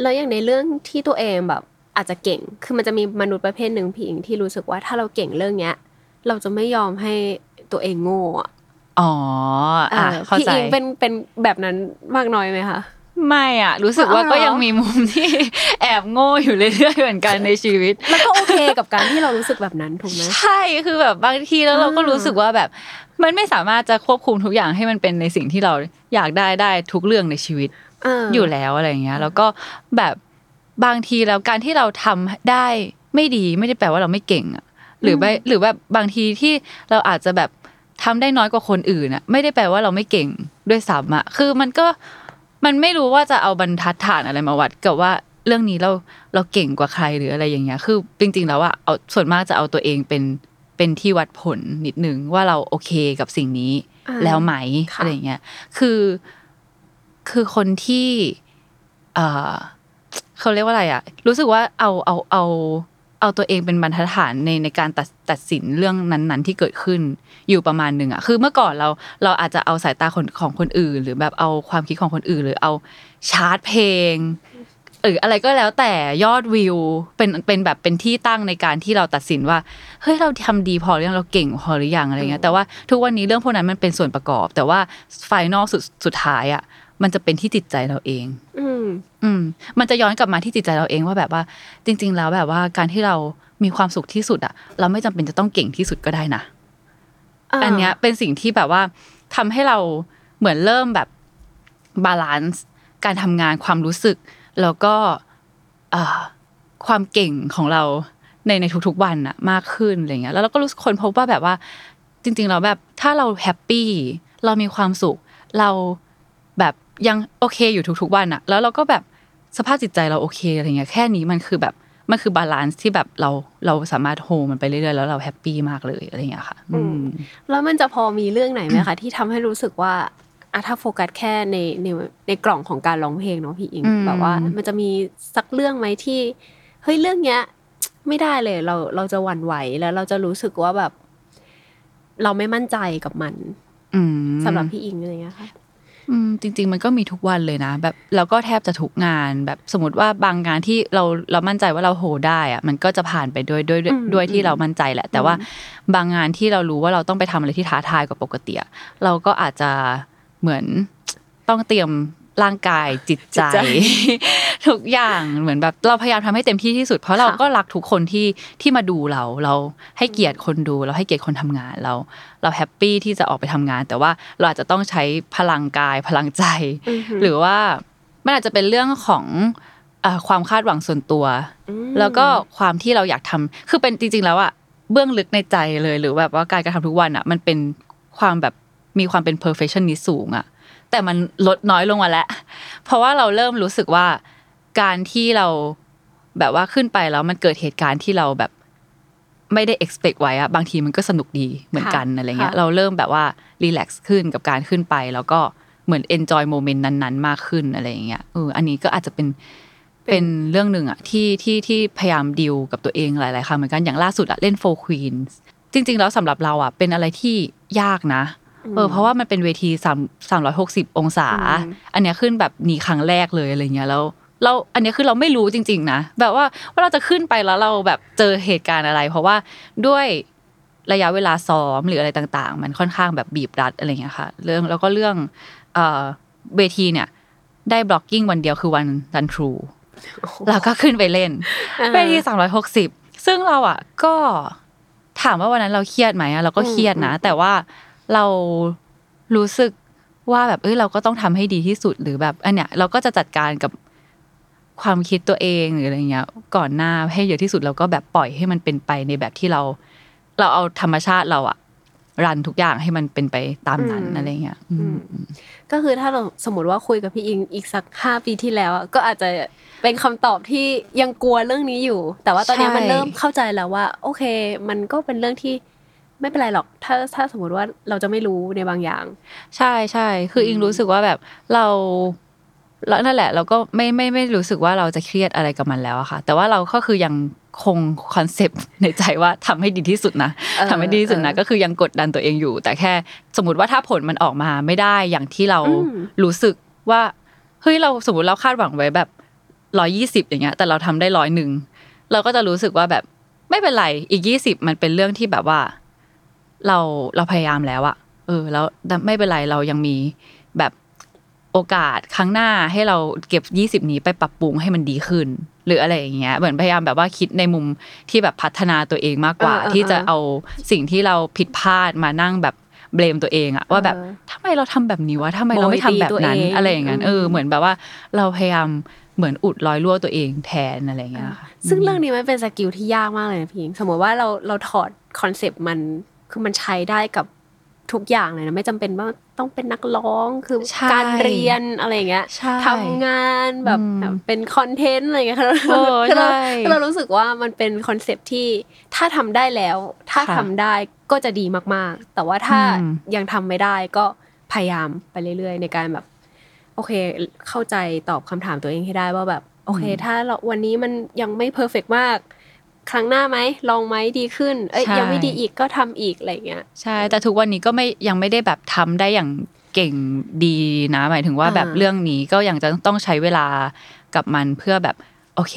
A: แล้วอย่างในเรื่องที่ตัวเองแบบ อาจจะเก่ง คือมันจะมีมนุษย์ประเภทหนึ่งพี่อิงที่รู้สึกว่าถ้าเราเก่งเรื่องเนี้ย เราจะไม่ยอมให้ตัวเองโง่อะ
B: อ๋ออะ
A: เออ
B: เข้า
A: พี่
B: ใจ
A: อิงเป็นเป็นแบบนั้นมากน้อยไหมคะ
B: ไม่อะรู้สึกว่า
A: อ๋อเหรอ
B: ก็ยังมีมุมที่แอบโง่อยู่เรื่อยๆเหมือนกันในชีวิต
A: แล้วก็โอเคกับการที่เรารู้สึกแบบนั้นถูกไหม
B: ใช่คือแบบบางทีแล้วเราก็
A: อ่ารู้
B: รู้สึกว่าแบบ มันไม่สามารถจะควบคุมทุกอย่างให้มันเป็นในสิ่งที่เราอยากได้ได้ทุกเรื่องในชีวิต
A: เออ
B: อยู่แล้วอะไรอย่างเงี้ย แล้วก็แบบบางทีแล้วการที่เราทำได้ไม่ดีไม่ได้แปลว่าเราไม่เก่งอะหรือไม่หรือแบบบางทีที่เราอาจจะแบบทำได้น้อยกว่าคนอื่นอะไม่ได้แปลว่าเราไม่เก่งด้วยซ้ำอะคือมันก็ มันไม่รู้ว่าจะเอาบรรทัดฐานอะไรมาวัดกับว่าเรื่องนี้เราเราเก่งกว่าใครหรืออะไรอย่างเงี้ย คือจริง ๆ แล้วอะเอาส่วนมากจะเอาตัวเองเป็นเป็นที่วัดผลนิดนึงว่าเราโอเคกับสิ่งนี้
A: อ่า
B: แล้วไหม
A: ค่ะ
B: อะไรอย่างเงี้ย คือคือคนที่ เอ่อเขาเรียกว่าอะไรอะรู้สึกว่าเอาเอาเอา เอาตัวเองเป็นบรรทัดฐานในในการตัดตัดสินเรื่องนั้นๆ ที่เกิดขึ้นอยู่ประมาณหนึ่งอะคือเมื่อก่อนเราเราอาจจะเอาสายตาคนของคนอื่น หรือแบบเอาความคิดของคนอื่น หรือเอาชาร์ตเพลงหรืออะไรก็แล้วแต่ยอดวิวเป็นเป็นแบบเป็นที่ตั้งในการที่เราตัดสินว่าเฮ้ยเราทำดีพอหรือยังเราเก่งพอหรือยังอะไรเงี้ยแต่ว่าทุกวันนี้เรื่องพวกนั้นมันเป็นส่วนประกอบ แต่ว่าไฟนอลสุดสุดท้ายอะ มันจะเป็นที่จิตใจเราเอง
A: อืม
B: อืม มันจะย้อนกลับมาที่จิตใจเราเองว่าแบบว่า จริง ๆ แล้วแบบว่าการที่เรามีความสุขที่สุดอะเราไม่จำเป็นจะต้องเก่งที่สุดก็ได้นะอันเนี้ยเป็นสิ่งที่แบบว่าทำให้เราเหมือนเริ่มแบบ balance การทำงานความรู้สึก แล้วก็เอ่อความเก่งของเราในในทุกๆวันอะมากขึ้นอะไรเงี้ยแล้วเราก็รู้สึกค้นพบว่าแบบว่า จริงๆเราแบบถ้าเรา happy เรามีความสุข เราแบบ ยังโอเคอยู่ทุกๆวันอะแล้วเราก็แบบสภาพจิตใจเราโอเคอะไรเงี้ยแค่นี้มันคือแบบมันคือ balance ที่แบบเราเราสามารถโฮมันไปเรื่อยๆแล้วเรา happy มากเลยอะไรเงี้ยค่ะอืม
A: แล้วมันจะพอมีเรื่องไหนไหมคะที่ทำให้รู้สึกว่าอะถ้าโฟกัสแค่ในในในกล่องของการร้องเพลงเนาะพี่อิง
B: อืม
A: แบบว่า มันจะมีสักเรื่องไหมที่เฮ้ยเรื่องเนี้ย ไม่ได้เลย เราเราจะหวั่นไหวแล้วเราจะรู้สึกว่าแบบ เราไม่มั่นใจกับมัน
B: อืม
A: สำหรับพี่อิงอะไรเงี้ยค่ะ
B: อืม จริง ๆ มันก็มีทุกวันเลยนะ แบบเราก็แทบจะทุกงานแบบสมมติว่าบางงานที่เราเรามั่นใจว่าเราโฮได้อะมันก็จะผ่านไปด้วยด้วยด้วย
A: อืม
B: ด้วยที่
A: อืม
B: เรามั่นใจแหละ แต่ว่าบางงานที่เรารู้ว่าเราต้องไปทำอะไรที่ท้าทายกว่าปกติอะเราก็อาจจะเหมือนต้องเตรียม ร่างกายจิตใจ
A: จิตใจ
B: ทุกอย่างเหมือนแบบเราพยายามทำให้เต็มที่ที่สุด เพราะเรา
A: ค่ะ
B: ก็รักทุกคนที่ที่มาดูเรา เราให้เกียรติคนดูเราให้เกียรติคนทำงานเรา เราแฮปปี้ที่จะออกไปทำงาน แต่ว่าเราอาจจะต้องใช้พลังกายพลังใจ
A: อือหือ
B: หรือว่ามันอาจจะเป็นเรื่องของเอ่อความคาดหวังส่วนตัว
A: ม
B: แล้วก็ความที่เราอยากทำคือเป็นจริง ๆ แล้วอะเบื้องลึกในใจเลยหรือแบบว่าการกระทำทุกวันอะมันเป็นความแบบมีความเป็น perfectionist สูงอะ แต่มันลดน้อยลงมาแล้ว เพราะว่าเราเริ่มรู้สึกว่าการที่เราแบบว่าขึ้นไปแล้วมันเกิดเหตุการณ์ที่เราแบบไม่ได้ expect ไว้อะบางทีมันก็สนุกดีเหมือนกันอะไรเงี้ย
A: ค่ะ
B: เราเริ่มแบบว่า relax ขึ้นกับการขึ้นไป แล้วก็เหมือน enjoy moment นั้นๆ มากขึ้นอะไรอย่างเงี้ยเอออันนี้ก็อาจจะเป็นเป็นเรื่องหนึ่งอะที่ที่ที่พยายามดิวกับตัวเองหลายๆครั้งเหมือนกันอย่างล่าสุดอะเล่น Four Queens จริง ๆ แล้วสำหรับเราอะเป็นอะไรที่ยากนะ เออเพราะว่ามันเป็นเวทีสามสามร้อยหกสิบองศา
A: อืม
B: อันเนี้ยขึ้นแบบนี้ครั้งแรกเลยอะไรเงี้ยแล้วเราอันนี้คือเราไม่รู้จริง ๆ นะแบบว่าว่าเราจะขึ้นไปแล้วเราแบบเจอเหตุการณ์อะไร เพราะว่าด้วยระยะเวลาซ้อมหรืออะไรต่าง ๆ มันค่อนข้างแบบบีบรัดอะไรเงี้ยค่ะ เรื่องแล้วก็เรื่องเอ่อเวทีเนี่ย ได้บล็อกกิ้งวันเดียวคือวันรันทรูแล้วก็ขึ้นไปเล่น
A: อ่า
B: เวทีสามร้อยหกสิบซึ่งเราอะ ก็ถามว่าวันนั้นเราเครียดไหมอะเราก็เครียดนะ แต่ว่า เรารู้สึกว่าแบบเอ้ยเราก็ต้องทำให้ดีที่สุดหรือแบบอันเนี้ยเราก็จะจัดการกับความคิดตัวเองหรืออะไรเงี้ย ก่อนหน้าให้เยอะที่สุดเราก็แบบปล่อยให้มันเป็นไปในแบบที่เรา เราเอาธรรมชาติเราอะรันทุกอย่างให้มันเป็นไปตามนั้น
A: อืม
B: อะไรเงี้ยอืม
A: ก็คือถ้าเราสมมติว่าคุยกับพี่อิงอีกสักห้าปีที่แล้วอะก็อาจจะเป็นคำตอบที่ยังกลัวเรื่องนี้อยู่ แต่ว่าตอนนี้
B: ใช่
A: มันเริ่มเข้าใจแล้วว่า โอเค มันก็เป็นเรื่องที่ ไม่เป็นไรหรอก ถ้าถ้าสมมติว่าเราจะไม่รู้ในบางอย่าง
B: ใช่ใช่คืออิงรู้สึกว่าแบบเราแล้วนั่นแหละ เราก็ไม่ไม่ไม่รู้สึกว่าเราจะเครียดอะไรกับมันแล้วอะค่ะ แต่ว่าเราก็คือยังคงคอนเซปต์ในใจว่าทำให้ดีที่สุดนะ
A: เออ
B: ทำให้ดีที่สุดนะ
A: เออ
B: ก็คือยังกดดันตัวเองอยู่ แต่แค่สมมติว่าถ้าผลมันออกมาไม่ได้อย่างที่เรา
A: อืม
B: รู้สึกว่าเฮ้ยเราสมมติเราคาดหวังไว้แบบร้อยี่สิบอย่างเงี้ย แต่เราทำได้ร้อยหนึ่งเราก็จะรู้สึกว่าแบบไม่เป็นไรอีกยี่สิบมันเป็นเรื่องที่แบบว่า เราเราพยายามแล้วอะเออ แล้วไม่เป็นไรเรายังมีแบบโอกาสครั้งหน้าให้เราเก็บยี่สิบนี้ไปปรับปรุงให้มันดีขึ้น หรืออะไรอย่างเงี้ยเหมือนพยายามแบบว่าคิดในมุมที่แบบพัฒนาตัวเองมากกว่า
A: เออเออ
B: ที่จะเอาสิ่งที่เราผิดพลาดมานั่งแบบ blame ตัวเองอะว่าแบบ
A: เออ
B: ทำไมเราทำแบบนี้วะทำไมเราไม่ทำแบบนั้น
A: โบยตีตัวเอง
B: อะไรอย่างนั้นเออ
A: อืม
B: เหมือนแบบว่าเราพยายามเหมือนอุดรอยรั่วตัวเองแทนอะไรอย่างเงี้ยค่ะ
A: ซึ่งเรื่องนี้มันเป็น skill ที่ยากมากเลยนะพี่อิงสมมติว่าเราเราถอด concept มัน คือมันใช้ได้กับทุกอย่างเลยนะไม่จำเป็นว่าต้องเป็นนักร้องคือ
B: ใช่
A: การเรียนอะไรอย่างเงี้ย
B: ใช่
A: ทำงานแบบ
B: อืม
A: แบบเป็น content อะไรอย่างเงี้ย
B: เออ
A: คือเรา
B: ใช่
A: คือเรารู้สึกว่ามันเป็น concept ที่ถ้าทำได้แล้ว ถ้า
B: ค่ะ
A: ทำได้ก็จะดีมากๆ แต่ว่าถ้า
B: อืม
A: ยังทำไม่ได้ก็พยายามไปเรื่อย ๆ ในการแบบ โอเค เข้าใจตอบคำถามตัวเองให้ได้ว่าแบบ โอเค ถ้าเราวันนี้มันยังไม่ perfect มาก ครั้งหน้าไหมลองไหมดีขึ้น เอ้ย
B: ใช่
A: ยังไม่ดีอีกก็ทำอีกอะไรอย่างเงี้ย
B: ใช่ แต่ทุกวันนี้ก็ไม่ยังไม่ได้แบบทำได้อย่างเก่งดีนะ หมายถึงว่า
A: อ่า
B: แบบเรื่องนี้ก็ยังจะต้องใช้เวลากับมันเพื่อแบบโอเค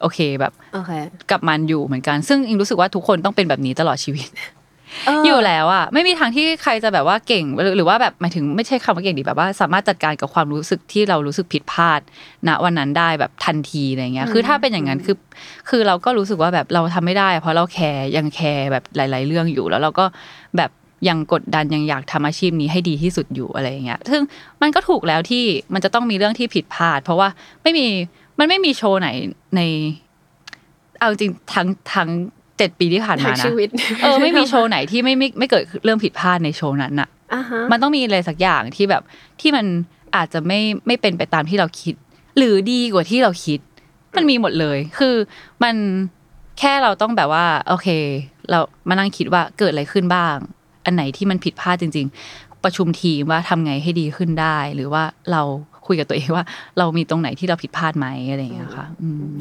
B: โอเคแบบ
A: โอเค
B: กับมันอยู่เหมือนกัน ซึ่งอิงรู้สึกว่าทุกคนต้องเป็นแบบนี้ตลอดชีวิต
A: เออ
B: อยู่แล้วอะไม่มีทางที่ใครจะแบบว่าเก่งหรือหรือว่าแบบหมายถึงไม่ใช่คำว่าเก่งดีแบบว่า สามารถจัดการกับความรู้สึกที่เรารู้สึกผิดพลาดณวันนั้นได้แบบทันทีอะไรเงี้ยคือถ้าเป็นอย่างนั้นคือคือเราก็รู้สึกว่าแบบเราทำไม่ได้ เพราะเราแคร์ยังแคร์แบบหลาย ๆ เรื่องอยู่แล้วเราก็แบบยังกดดันยังอยากทำอาชีพนี้ให้ดีที่สุดอยู่อะไรอย่างเงี้ย ซึ่งมันก็ถูกแล้วที่มันจะต้องมีเรื่องที่ผิดพลาด เพราะว่าไม่มีมันไม่มีโชว์ไหนใน เอาจริงทั้งทั้งเจ็ดปีที่ผ่านมา
A: ทั้ง
B: นะ
A: ชีวิต
B: เออไม่มีโชว์ไหนที่ไม่ไม่ไม่เกิดเรื่องผิดพลาดในโชว์นั้นน่ะ
A: อ่าฮะ
B: มันต้องมีอะไรสักอย่างที่แบบที่มันอาจจะไม่ไม่เป็นไปตามที่เราคิด หรือดีกว่าที่เราคิด มันมีหมดเลย คือมันแค่เราต้องแบบว่า โอเค เรามานั่งคิดว่าเกิดอะไรขึ้นบ้าง อันไหนที่มันผิดพลาดจริง ๆ ประชุมทีมว่าทำไงให้ดีขึ้นได้ หรือว่าเรา คุยกับตัวเองว่า เรามีตรงไหนที่เราผิดพลาดไหมอะไรอย่างเงี้ยค่ะอืม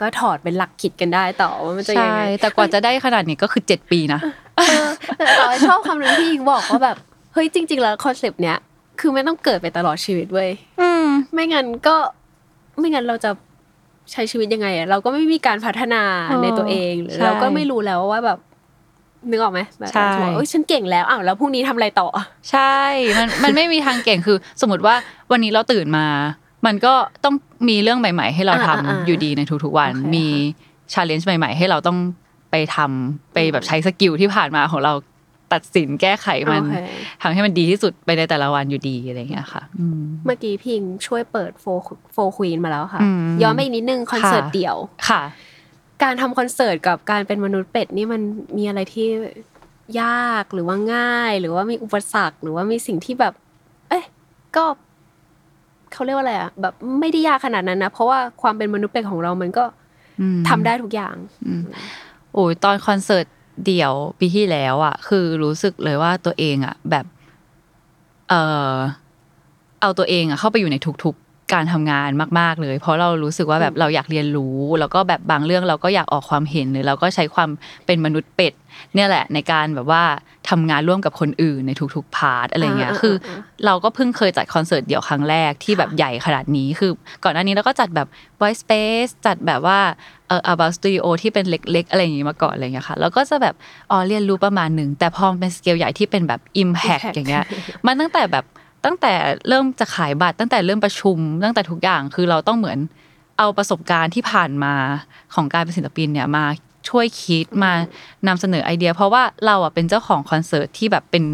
A: ก็ถอดเป็นหลักคิดกันได้ต่อว่ามันจะยัง
B: ใช่
A: ไง
B: แต่กว่าจะได้ขนาดนี้ก็คือเจ็ดปีนะ
A: เออแต่เราชอบคำหนึ่งที่อิงบอกว่าแบบเฮ้ยจริง ๆ แล้วคอนเซปต์เนี้ยคือไม่ต้องเกิดไปตลอดชีวิตเว้ย
B: อืม
A: ไม่งั้นก็ไม่งั้นเราจะใช้ชีวิตยังไงอะเราก็ไม่มีการพัฒนา
B: เออ
A: ในตัวเองหรือ
B: ใช่
A: เราก็ไม่รู้แล้วว่าแบบ นึกออกไหมแบบ
B: ใช่
A: สมมติว่าเอ้ยฉันเก่งแล้วอ้าวแล้วพรุ่งนี้ทำอะไรต่อ
B: ใช่ มันมันไม่มีทางเก่งคือ สมมติว่าวันนี้เราตื่นมา มันก็ต้องมีเรื่องใหม่ ๆ ให้เราทำ
A: อ่าอ่า
B: อยู่ดีในทุกๆวัน
A: โอเค
B: มี challenge ใหม่ ๆ ให้เราต้องไปทำไปแบบใช้ skill ที่ผ่านมาของเราตัดสินแก้ไขมัน
A: โอเค
B: ทำให้มันดีที่สุดไปในแต่ละวันอยู่ดีอะไรอย่างเงี้ยค่ะอืม
A: เมื่อกี้พิงช่วยเปิดโฟโฟควีนมาแล้วค่ะ
B: อืม
A: ย้อนไปอีกนิดนึงคอนเสิร์ต
B: ค่ะ
A: เดี่ยว
B: ค่ะ
A: การทำคอนเสิร์ตกับการเป็นมนุษย์เป็ดนี่มันมีอะไรที่ยากหรือว่าง่าย หรือว่ามีอุปสรรคหรือว่ามีสิ่งที่แบบ เอ้ยก็เขาเรียกว่าอะไรอะแบบไม่ได้ยากขนาดนั้นนะเพราะว่าความเป็นมนุษย์เป็ดของเรามันก็
B: อืม
A: ทำได้ทุกอย่าง
B: โอ้ยตอนคอนเสิร์ตเดี่ยวปีที่แล้วอะ คือรู้สึกเลยว่าตัวเองอะ แบบ เออเอาตัวเองอะเข้าไปอยู่ในทุก การทำงานมาก ๆ เลย เพราะเรารู้สึกว่าแบบเราอยากเรียนรู้ แล้วก็แบบบางเรื่องเราก็อยากออกความเห็นหรือเราก็ใช้ความเป็นมนุษย์เป็ดเนี่ยแหละในการแบบว่าทำงานร่วมกับคนอื่นในทุกๆ part อะไรเงี้ย
A: อ่า
B: คือ
A: อ่า
B: เราก็เพิ่งเคยจัดคอนเสิร์ตเดี่ยวครั้งแรกที่แบบใหญ่ขนาดนี้คือ ก่อนหน้านี้เราก็จัดแบบ voice space จัดแบบว่าเอ่อ about studio ที่เป็นเล็ก ๆ อะไรอย่างงี้มาก่อนอะไรเงี้ยค่ะแล้วก็จะแบบอ๋อเรียนรู้ประมาณหนึ่งแต่พอมันเป็นสเกลใหญ่ที่เป็นแบบ impact
A: Impact
B: อย่างเงี้ยมันตั้งแต่แบบ ตั้งแต่เริ่มจะขายบัตรตั้งแต่เริ่มประชุม ตั้งแต่ทุกอย่างคือเราต้องเหมือนเอาประสบการณ์ที่ผ่านมาของการเป็นศิลปินเนี่ยมาช่วยคิดมานำเสนอไอเดีย เพราะว่าเราอะเป็นเจ้าของคอนเสิร์ตที่แบบเป็น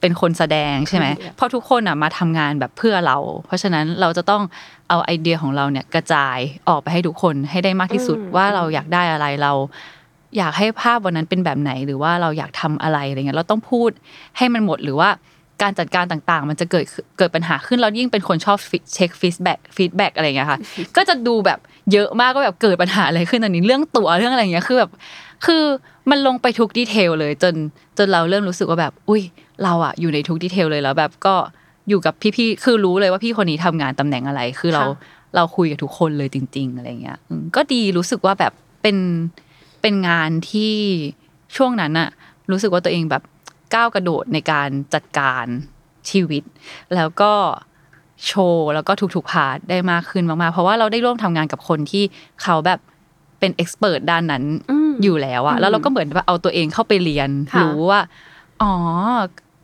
B: เป็นคนแสดงใช่ไหมเพราะทุกคนอะมาทำงานแบบเพื่อเรา เพราะฉะนั้นเราจะต้องเอาไอเดียของเราเนี่ยกระจายออกไปให้ทุกคนให้ได้มากที่สุดว่าเราอยากได้อะไรเรา อยากให้ภาพวันนั้นเป็นแบบไหน หรือว่าเราอยากทำอะไรอะไรเงี้ยเราต้องพูดให้มันหมดหรือว่า การจัดการต่างๆ มันจะเกิดเกิดปัญหาขึ้นเรายิ่งเป็นคนชอบเช็ค feedback feedback อะไรเงี้ยค่ะก็จะดูแบบเยอะมากก็แบบเกิดปัญหาอะไรขึ้นตอนนี้เรื่องตั๋วเรื่องอะไรเงี้ยคือแบบคือมันลงไปทุก detail เลยจนจนเราเริ่มรู้สึกว่าแบบ อุ้ยเราอะอยู่ในทุก detail เลยแล้วแบบก็อยู่กับพี่ๆคือรู้เลยว่าพี่คนนี้ทำงานตำแหน่งอะไร คือเราเราคุยกับทุกคนเลยจริง ๆ อะไรเงี้ยอืมก็ดีรู้สึกว่าแบบเป็นเป็นงานที่ช่วงนั้นอะรู้สึกว่าตัวเองแบบ ก้าวกระโดดในการจัดการชีวิต แล้วก็โชว์แล้วก็ทุกๆ part ได้มากขึ้นมากๆ เพราะว่าเราได้ร่วมทำงานกับคนที่เขาแบบเป็น expert ด้านนั้น
A: อืม
B: อยู่แล้วอะแล้วเราก็เหมือนว่าเอาตัวเองเข้าไปเรียน
A: ค่ะ
B: รู้ว่าอ๋อ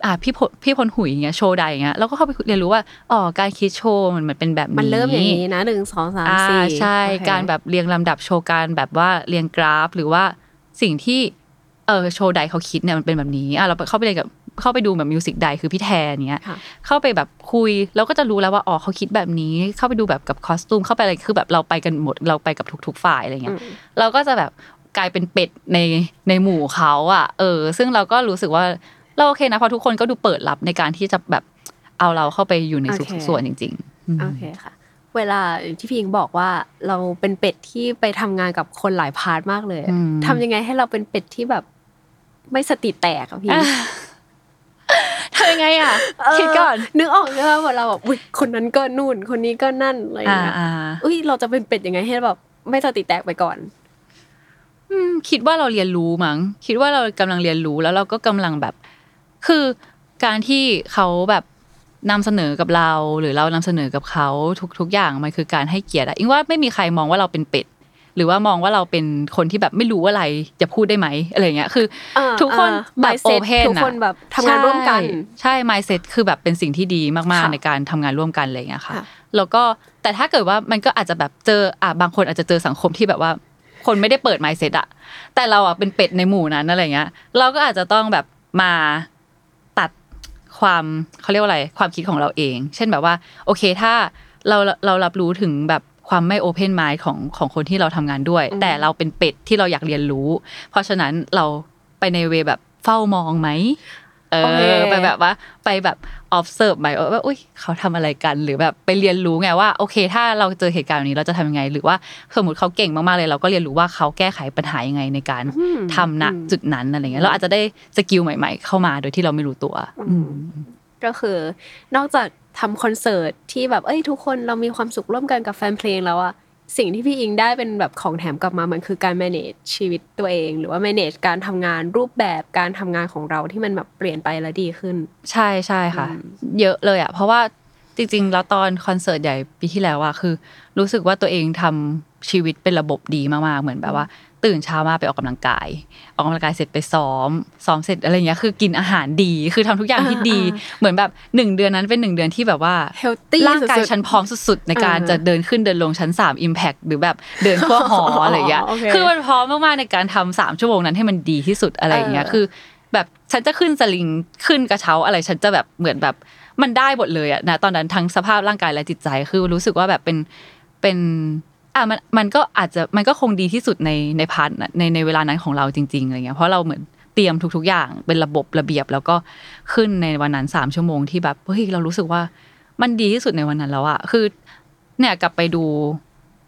B: อะพี่พลพี่พลหุยอย่างเงี้ย show di อย่างเงี้ยเราก็เข้าไปเรียนรู้ว่าอ๋อการคิดโชว์มันมันเป็นแบบนี้
A: มันเริ่มอย่างนี้นะหนึ่งสองสาม
B: อ่า
A: สี่
B: ใช่
A: โอเค
B: การแบบเรียงลำดับโชว์การแบบว่าเรียงกราฟ หรือว่าสิ่งที่ เออ show di เขาคิดเนี่ยมันเป็นแบบนี้อะเราเข้าไปเรียนกับเข้าไปดูแบบ music di คือพี่แทนเนี้ย
A: ค่ะ
B: เข้าไปแบบคุยแล้วก็จะรู้แล้วว่าอ๋อเขาคิดแบบนี้ เข้าไปดูแบบกับ costume เข้าไปอะไรคือแบบเราไปกันหมดเราไปกับทุก ๆ ฝ่ายอะไรเงี้ยเราก็จะแบบกลายเป็นเป็ดในในหมู่เขาอะ เออ ซึ่งเราก็รู้สึกว่าเราโอเคนะเพราะทุกคนก็ดูเปิดรับในการที่จะแบบเอาเราเข้าไปอยู่ใน
A: โอเคทุก
B: ส่วนจริงๆอืม
A: โอเคค่ะ เวลาที่พี่อิงบอกว่าเราเป็นเป็ดที่ไปทำงานกับคนหลาย part มากเลย
B: อืม
A: ทำยังไงให้เราเป็นเป็ดที่แบบ ไม่สติแตกอะพี่
B: ทำยังไงอะ
A: เออ
B: คิดก่อน
A: นึกออกใช่ไหมว่าเราแบบอุ๊ยคนนั้นก็นู่น คนนี้ก็นั่นอะไรอย่าง
B: อ่า
A: เงี้ย
B: อ่า
A: อุ้ยเราจะเป็นเป็ดยังไงให้แบบไม่สติแตกไปก่อน
B: อืมคิดว่าเราเรียนรู้มั้งคิดว่าเรากำลังเรียนรู้แล้วเราก็กำลังแบบ คือการที่เขาแบบนำเสนอกับเรา หรือเรานำเสนอกับเขาทุกทุกอย่างมันคือการให้เกียรติอะอิงว่าไม่มีใครมองว่าเราเป็นเป็ด หรือว่ามองว่าเราเป็นคนที่แบบไม่รู้อะไรจะพูดได้ไหมอะไรเงี้ยคือ
A: เออ
B: ทุกคน
A: เออ
B: แบบ
A: mindset
B: โอเพน
A: ทุกคนแบบทำงานร่วมกัน
B: ใช่ mindset คือแบบเป็นสิ่งที่ดีมาก
A: ค่ะ
B: ๆในการทำงานร่วมกันอะไรเงี้ยค่ะ
A: ค่ะ
B: แล้วก็แต่ถ้าเกิดว่ามันก็อาจจะแบบเจออะบางคนอาจจะเจอสังคมที่แบบว่าคนไม่ได้เปิด mindset อะแต่เราอะเป็นเป็ดในหมู่นั้นอะไรเงี้ย เราก็อาจจะต้องแบบมาตัดความเขาเรียกว่าอะไร ความคิดของเราเอง เช่นแบบว่า โอเคถ้าเราเรารับรู้ถึงแบบ ความไม่โอเพนไมล์ของของคนที่เราทำงานด้วย แต่เราเป็นเป็ดที่เราอยากเรียนรู้ เพราะฉะนั้นเราไปในเวแบบเฝ้ามองไหมเอ
A: โอเค
B: อไปแบบว่าไปแบบ observe ไหมว่าอุ้ยเขาทำอะไรกันหรือแบบไปเรียนรู้ไงว่าโอเค ถ้าเราเจอเหตุการณ์แบบนี้เราจะทำยังไง หรือว่าสมมติเขาเก่งมากๆเลยเราก็เรียนรู้ว่าเขาแก้ไขปัญหายังไงในการ
A: อืม
B: ทำณจุดนั้นอะไรเงี้ยเราอาจจะได้ skill ใหม่ ๆ เข้ามาโดยที่เราไม่รู้ตัว
A: ก็คือ นอกจากทำคอนเสิร์ตที่แบบเอ้ยทุกคนเรามีความสุขร่วมกันกับแฟนเพลงแล้วอะสิ่งที่พี่อิงได้เป็นแบบของแถมกลับมามันคือการ manage ชีวิตตัวเอง หรือว่า manage การทำงานรูปแบบการทำงานของเราที่มันแบบเปลี่ยนไปและดีขึ้น
B: ใช่ใช่ค่ะ เยอะเลยอะเพราะว่าจริงๆ แล้วตอนคอนเสิร์ตใหญ่ปีที่แล้วอะคือ รู้สึกว่าตัวเองทำชีวิตเป็นระบบดีมากๆเหมือนแบบว่า ตื่นเช้ามาไปออกกำลังกาย ออกกำลังกายเสร็จไปซ้อม ซ้อมเสร็จอะไรเงี้ย คือกินอาหารดี คือทำทุกอย่างที่ดี เหมือนแบบหนึ่งเดือนนั้นเป็นหนึ่งเดือนที่แบบว่า
A: healthy
B: ร่างกาย
A: สุดๆ
B: ฉันพร้อมสุดๆ ในการ
A: เออ
B: จะเดินขึ้นเดินลงชั้น3 Impact หรือแบบเดินทั่วหออะไรอย่างเงี้ย
A: โอเค
B: คือมันพร้อมมากๆในการทำสามชั่วโมงนั้นให้มันดีที่สุดอะไรอย่างเงี้ย
A: เออ
B: คือ แบบฉันจะขึ้นสลิงขึ้นกระเช้าอะไร ฉันจะแบบเหมือนแบบมันได้หมดเลยอะนะตอนนั้นทั้งสภาพร่างกายและจิตใจ คือรู้สึกว่าแบบเป็นเป็น อะมันมันก็อาจจะมันก็คงดีที่สุดในใน part ในในเวลานั้นของเราจริง ๆอะไรเงี้ยเพราะเราเหมือนเตรียมทุก ๆ อย่างเป็นระบบระเบียบ แล้วก็ขึ้นในวันนั้นสามชั่วโมงที่แบบเฮ้ยเรารู้สึกว่ามันดีที่สุดในวันนั้นแล้วอะคือ เนี่ยกลับไปดู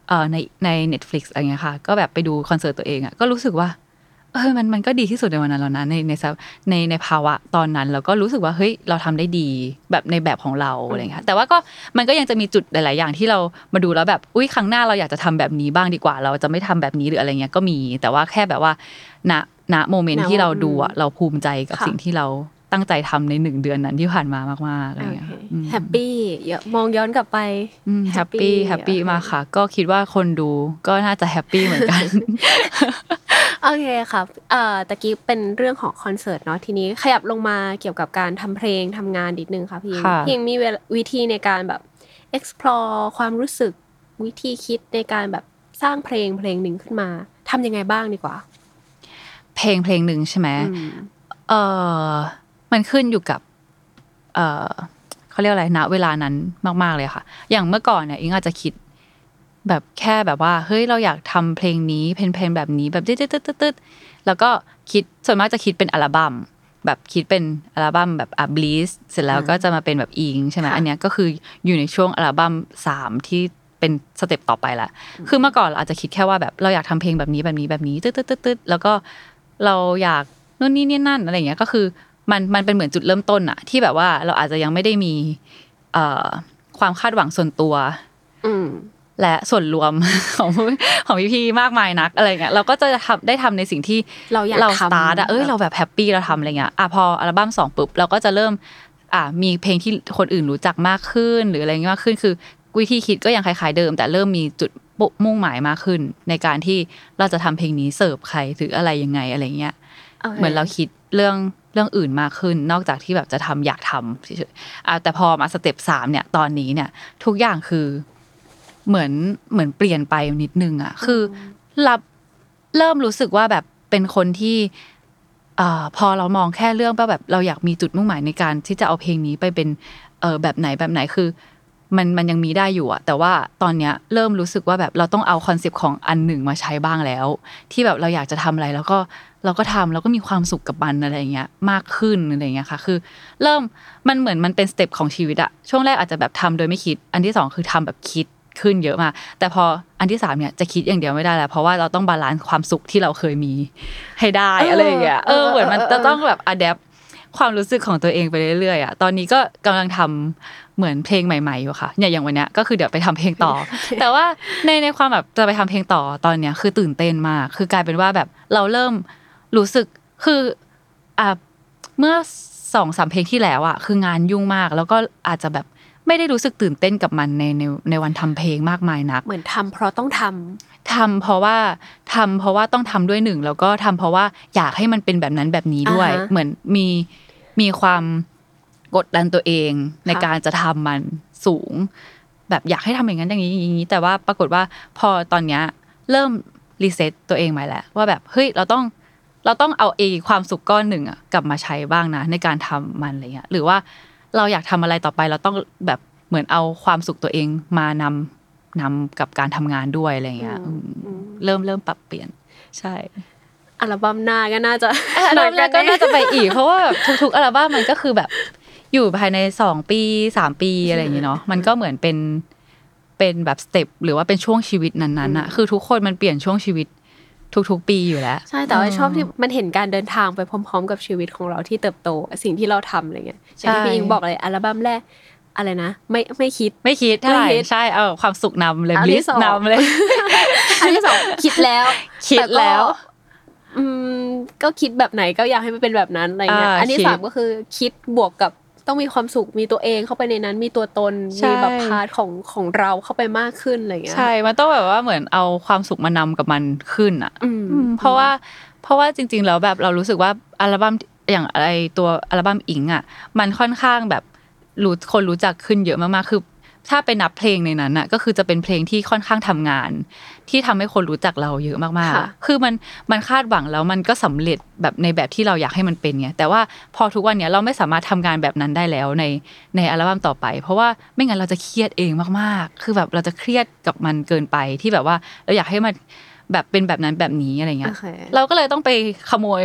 B: เอ่อในใน Netflix อะไรเงี้ยค่ะ ก็แบบไปดูคอนเสิร์ตตัวเองอะก็รู้สึกว่า เอเออมันมันก็ดีที่สุดในวันนั้นแล้วนะในในสภในในภาวะตอนนั้นเราก็รู้สึกว่าเฮ้ยเราทำได้ดีแบบในแบบของเราอะไรเงี้ยแต่ว่าก็มันก็ยังจะมีจุดหลาย ๆ อย่างที่เรามาดูแล้วแบบอุ้ยครั้งหน้าเราอยากจะทำแบบนี้บ้างดีกว่า เราจะไม่ทำแบบนี้หรืออะไรเงี้ยก็มี แต่ว่าแค่แบบว่าณณ moment ที่เราดูอะเราภูมิใจกับ
A: ค่ะ
B: สิ่งที่เราตั้งใจทำในหนึ่งเดือนนั้นที่ผ่านมามากๆอะไรเงี้ยอืม
A: happy มองย้อนกลับไป
B: happy happy มากค่ะ ก็คิดว่าคนดูก็น่าจะแฮปปี้เหมือนกัน
A: โอเคครับเอ่อตะกี้เป็นเรื่องของคอนเสิร์ตเนาะทีนี้ขยับลงมาเกี่ยวกับการทำเพลงทำงานนิดนึงค่ะพี่อิง
B: ค่ะ
A: พี่อิงมีเวลวิธีในการแบบ explore ความรู้สึกวิธีคิดในการแบบสร้างเพลงเพลงหนึ่งขึ้นมาทำยังไงบ้างดีกว่า
B: เพลงเพลงหนึ่งใช่ไหม
A: อืม
B: เออมันขึ้นอยู่กับ เออเขาเรียกอะไรณเวลานั้นมาก ๆเลยค่ะ อย่างเมื่อก่อนเนี่ยอิงอาจจะคิด แบบแค่แบบว่า เฮ้ยเราอยากทำเพลงนี้เพลงเพลงแบบนี้แบบตึ๊ดตึ๊ดตึ๊ดตึ๊ดแล้วก็คิดส่วนมากจะคิดเป็นอัลบั้มแบบคิดเป็นอัลบั้มแบบอะบลิสเสร็จแล้วก็จะมาเป็นแบบอิงใช่ไหม
A: ค่ะ
B: อันเนี้ยก็คืออยู่ในช่วงอัลบั้มสามที่เป็นสเต็ปต่อไปละคือเมื่อก่อนเราอาจจะคิดแค่ว่าแบบเราอยากทำเพลงแบบนี้แบบนี้แบบนี้ตึ๊ดตึ๊ดตึ๊ดตึ๊ดแล้วก็เราอยากนู่นนี่นี่นั่นอะไรอย่างเงี้ยก็คือมันมันเป็นเหมือนจุดเริ่มต้นอะที่แบบว่าเราอาจจะยังไม่ได้มีเอ่อความคาดหวังส่วนตัว
A: อืม
B: และส่วนรวมของของพี่ๆมากมายนักอะไรเงี้ยเราก็จะทำได้ทำในสิ่งที่
A: เราอยาก
B: เรา
A: ทำ
B: สตาร์ทอะเอ้ยเราแบบแฮปปี้เราทำอะไรเงี้ยอะพออัลบั้มสองปุ๊บเราก็จะเริ่มอะมีเพลงที่คนอื่นรู้จักมากขึ้น หรืออะไรเงี้ยมากขึ้นคือวิธีคิดก็ยังคล้ายๆเดิม แต่เริ่มมีจุดมุ่งหมายมากขึ้น ในการที่เราจะทำเพลงนี้เสิร์ฟใครหรืออะไรยังไงอะไรเงี้ย
A: โค
B: เหมือนเราคิดเรื่องเรื่องอื่นมากขึ้น นอกจากที่แบบจะทำอยากทำเฉยๆอะแต่พอมา step สามเนี่ยตอนนี้เนี่ยทุกอย่างคือ เหมือนเหมือนเปลี่ยนไปนิดนึงอะคือรับเริ่มรู้สึกว่าแบบเป็นคนที่อ่าพอเรามองแค่เรื่องว่าแบบเราอยากมีจุดมุ่งหมายในการที่จะเอาเพลงนี้ไปเป็นเออแบบไหนแบบไหนคือ มันมันยังมีได้อยู่อะแต่ว่าตอนเนี้ยเริ่มรู้สึกว่าแบบเราต้องเอา concept ของอันหนึ่งมาใช้บ้างแล้ว ที่แบบเราอยากจะทำอะไรแล้วก็เราก็ทำแล้วก็มีความสุขกับมันอะไรอย่างเงี้ยมากขึ้นอะไรอย่างเงี้ยค่ะ คือ เริ่มมันเหมือนมันเป็น step ของชีวิตอะช่วงแรกอาจจะแบบทำโดยไม่คิด อันที่สองคือทำแบบคิด ขึ้นเยอะมากแต่พออันที่สามเนี่ยจะคิดอย่างเดียวไม่ได้แล้วเพราะว่าเราต้อง balance ความสุขที่เราเคยมีให้ได้อะไรอย่างเงี้ยเออเหมือนมันจะต้องแบบ adapt ความรู้สึกของตัวเองไปเรื่อยๆอะตอนนี้ก็กำลังทำเหมือนเพลงใหม่ๆอยู่ค่ะเนี่ยอย่างวันเนี้ยก็คือเดี๋ยวไปทำเพลงต่อ แต่ว่าในในความแบบจะไปทำเพลงต่อตอนเนี้ยคือตื่นเต้นมาก คือกลายเป็นว่าแบบเราเริ่มรู้สึกคืออะเมื่อสองสามเพลงที่แล้วอะคืองานยุ่งมาก แล้วก็อาจจะแบบ ไม่ได้รู้สึกตื่นเต้นกับมันในในในวันทำเพลงมากมายนัก
A: เหมือนทำเพราะต้องทำ
B: ทำเพราะว่าทำเพราะว่าต้องทำด้วยหนึ่งแล้วก็ทำเพราะว่าอยากให้มันเป็นแบบนั้นแบบนี้ด้วย
A: อ่าฮะ
B: เหมือนมีมีความกดดันตัวเองใน
A: ค่ะ
B: การจะทำมันสูง แบบอยากให้ทำอย่างนั้นอย่างนี้อย่างนี้ แต่ว่าปรากฏว่าพอตอนเนี้ยเริ่ม reset ตัวเองใหม่แล้วว่าแบบเฮ้ยเราต้องเราต้องเอาเอความสุขก้อนหนึ่งอะกลับมาใช้บ้างนะในการทำมันอะไรเงี้ยหรือว่า เราอยากทำอะไรต่อไปเราต้องแบบเหมือนเอาความสุขตัวเองมานำนำกับการทำงานด้วยอะไรเงี้ยอืมเริ่มเริ่มปรับเปลี่ยน ใช่
A: อัลบั้มหน้าก็น่าจะ
B: อัลบั้มแรกก็น่าจะไปอีก เพราะว่าแบบทุกๆอัลบั้มมันก็คือแบบอยู่ภายในสองปีสามปีอะไรอย่างเงี้ยเนาะมันก็เหมือนเป็นเป็นแบบสเต็ปหรือว่าเป็นช่วงชีวิตนั้นๆอะคือทุกคนมันเปลี่ยนช่วงชีวิต ทุกๆ ปีอยู่แล้ว
A: ใช่แต่ว่าชอบที่มันเห็นการเดินทางไปพร้อม ๆ กับชีวิตของเราที่เติบโต สิ่งที่เราทำอะไรเงี้ยอย่างที่
B: ใช่
A: พี่อิงบอกเลยอัลบั้มแรกอะไรนะ ไม่ไม่คิด
B: ไม่คิดเท่าไหร่
A: ไม่คิด
B: ใช่เอาความสุขนำเลย
A: อัน
B: บ
A: ที่
B: ลิส
A: สอง
B: นำเลย
A: อันที่สองคิดแล้ว
B: คิด
A: ต่ก็
B: แล้ว
A: อืมก็คิดแบบไหนก็อยากให้มันเป็นแบบนั้นอะไรเงี้ย
B: อ่า
A: อันที่
B: คิด
A: สามก็คือคิดบวกกับ ต้องมีความสุขมีตัวเองเข้าไปในนั้นมีตัวตน
B: ใช่
A: มีแบบ part ของของเราเข้าไปมากขึ้นอะไรเงี้ย
B: ใช่มันต้องแบบว่าเหมือนเอาความสุขมานำกับมันขึ้นอะ
A: อืม
B: อืมเพราะว่าเพราะว่าจริง ๆ แล้วแบบเรารู้สึกว่าอัลบั้มอย่างอะไรตัวอัลบั้มอิงอะ มันค่อนข้างแบบรู้คนรู้จักขึ้นเยอะมากๆคือถ้าไปนับเพลงในนั้นอะก็คือจะเป็นเพลงที่ค่อนข้างทำงาน ที่ทำให้คนรู้จักเราเยอะมาก
A: ค่ะ
B: ๆคือมันมันคาดหวังแล้วมันก็สำเร็จแบบในแบบที่เราอยากให้มันเป็นไงแต่ว่าพอทุกวันเนี้ยเราไม่สามารถทำงานแบบนั้นได้แล้วในในอัลบั้มต่อไป เพราะว่าไม่งั้นเราจะเครียดเองมากๆ คือแบบเราจะเครียดกับมันเกินไปที่แบบว่าเราอยากให้มันแบบเป็นแบบนั้นแบบนี้อะไรเงี้
A: โอยเค
B: เราก็เลยต้องไปขโมย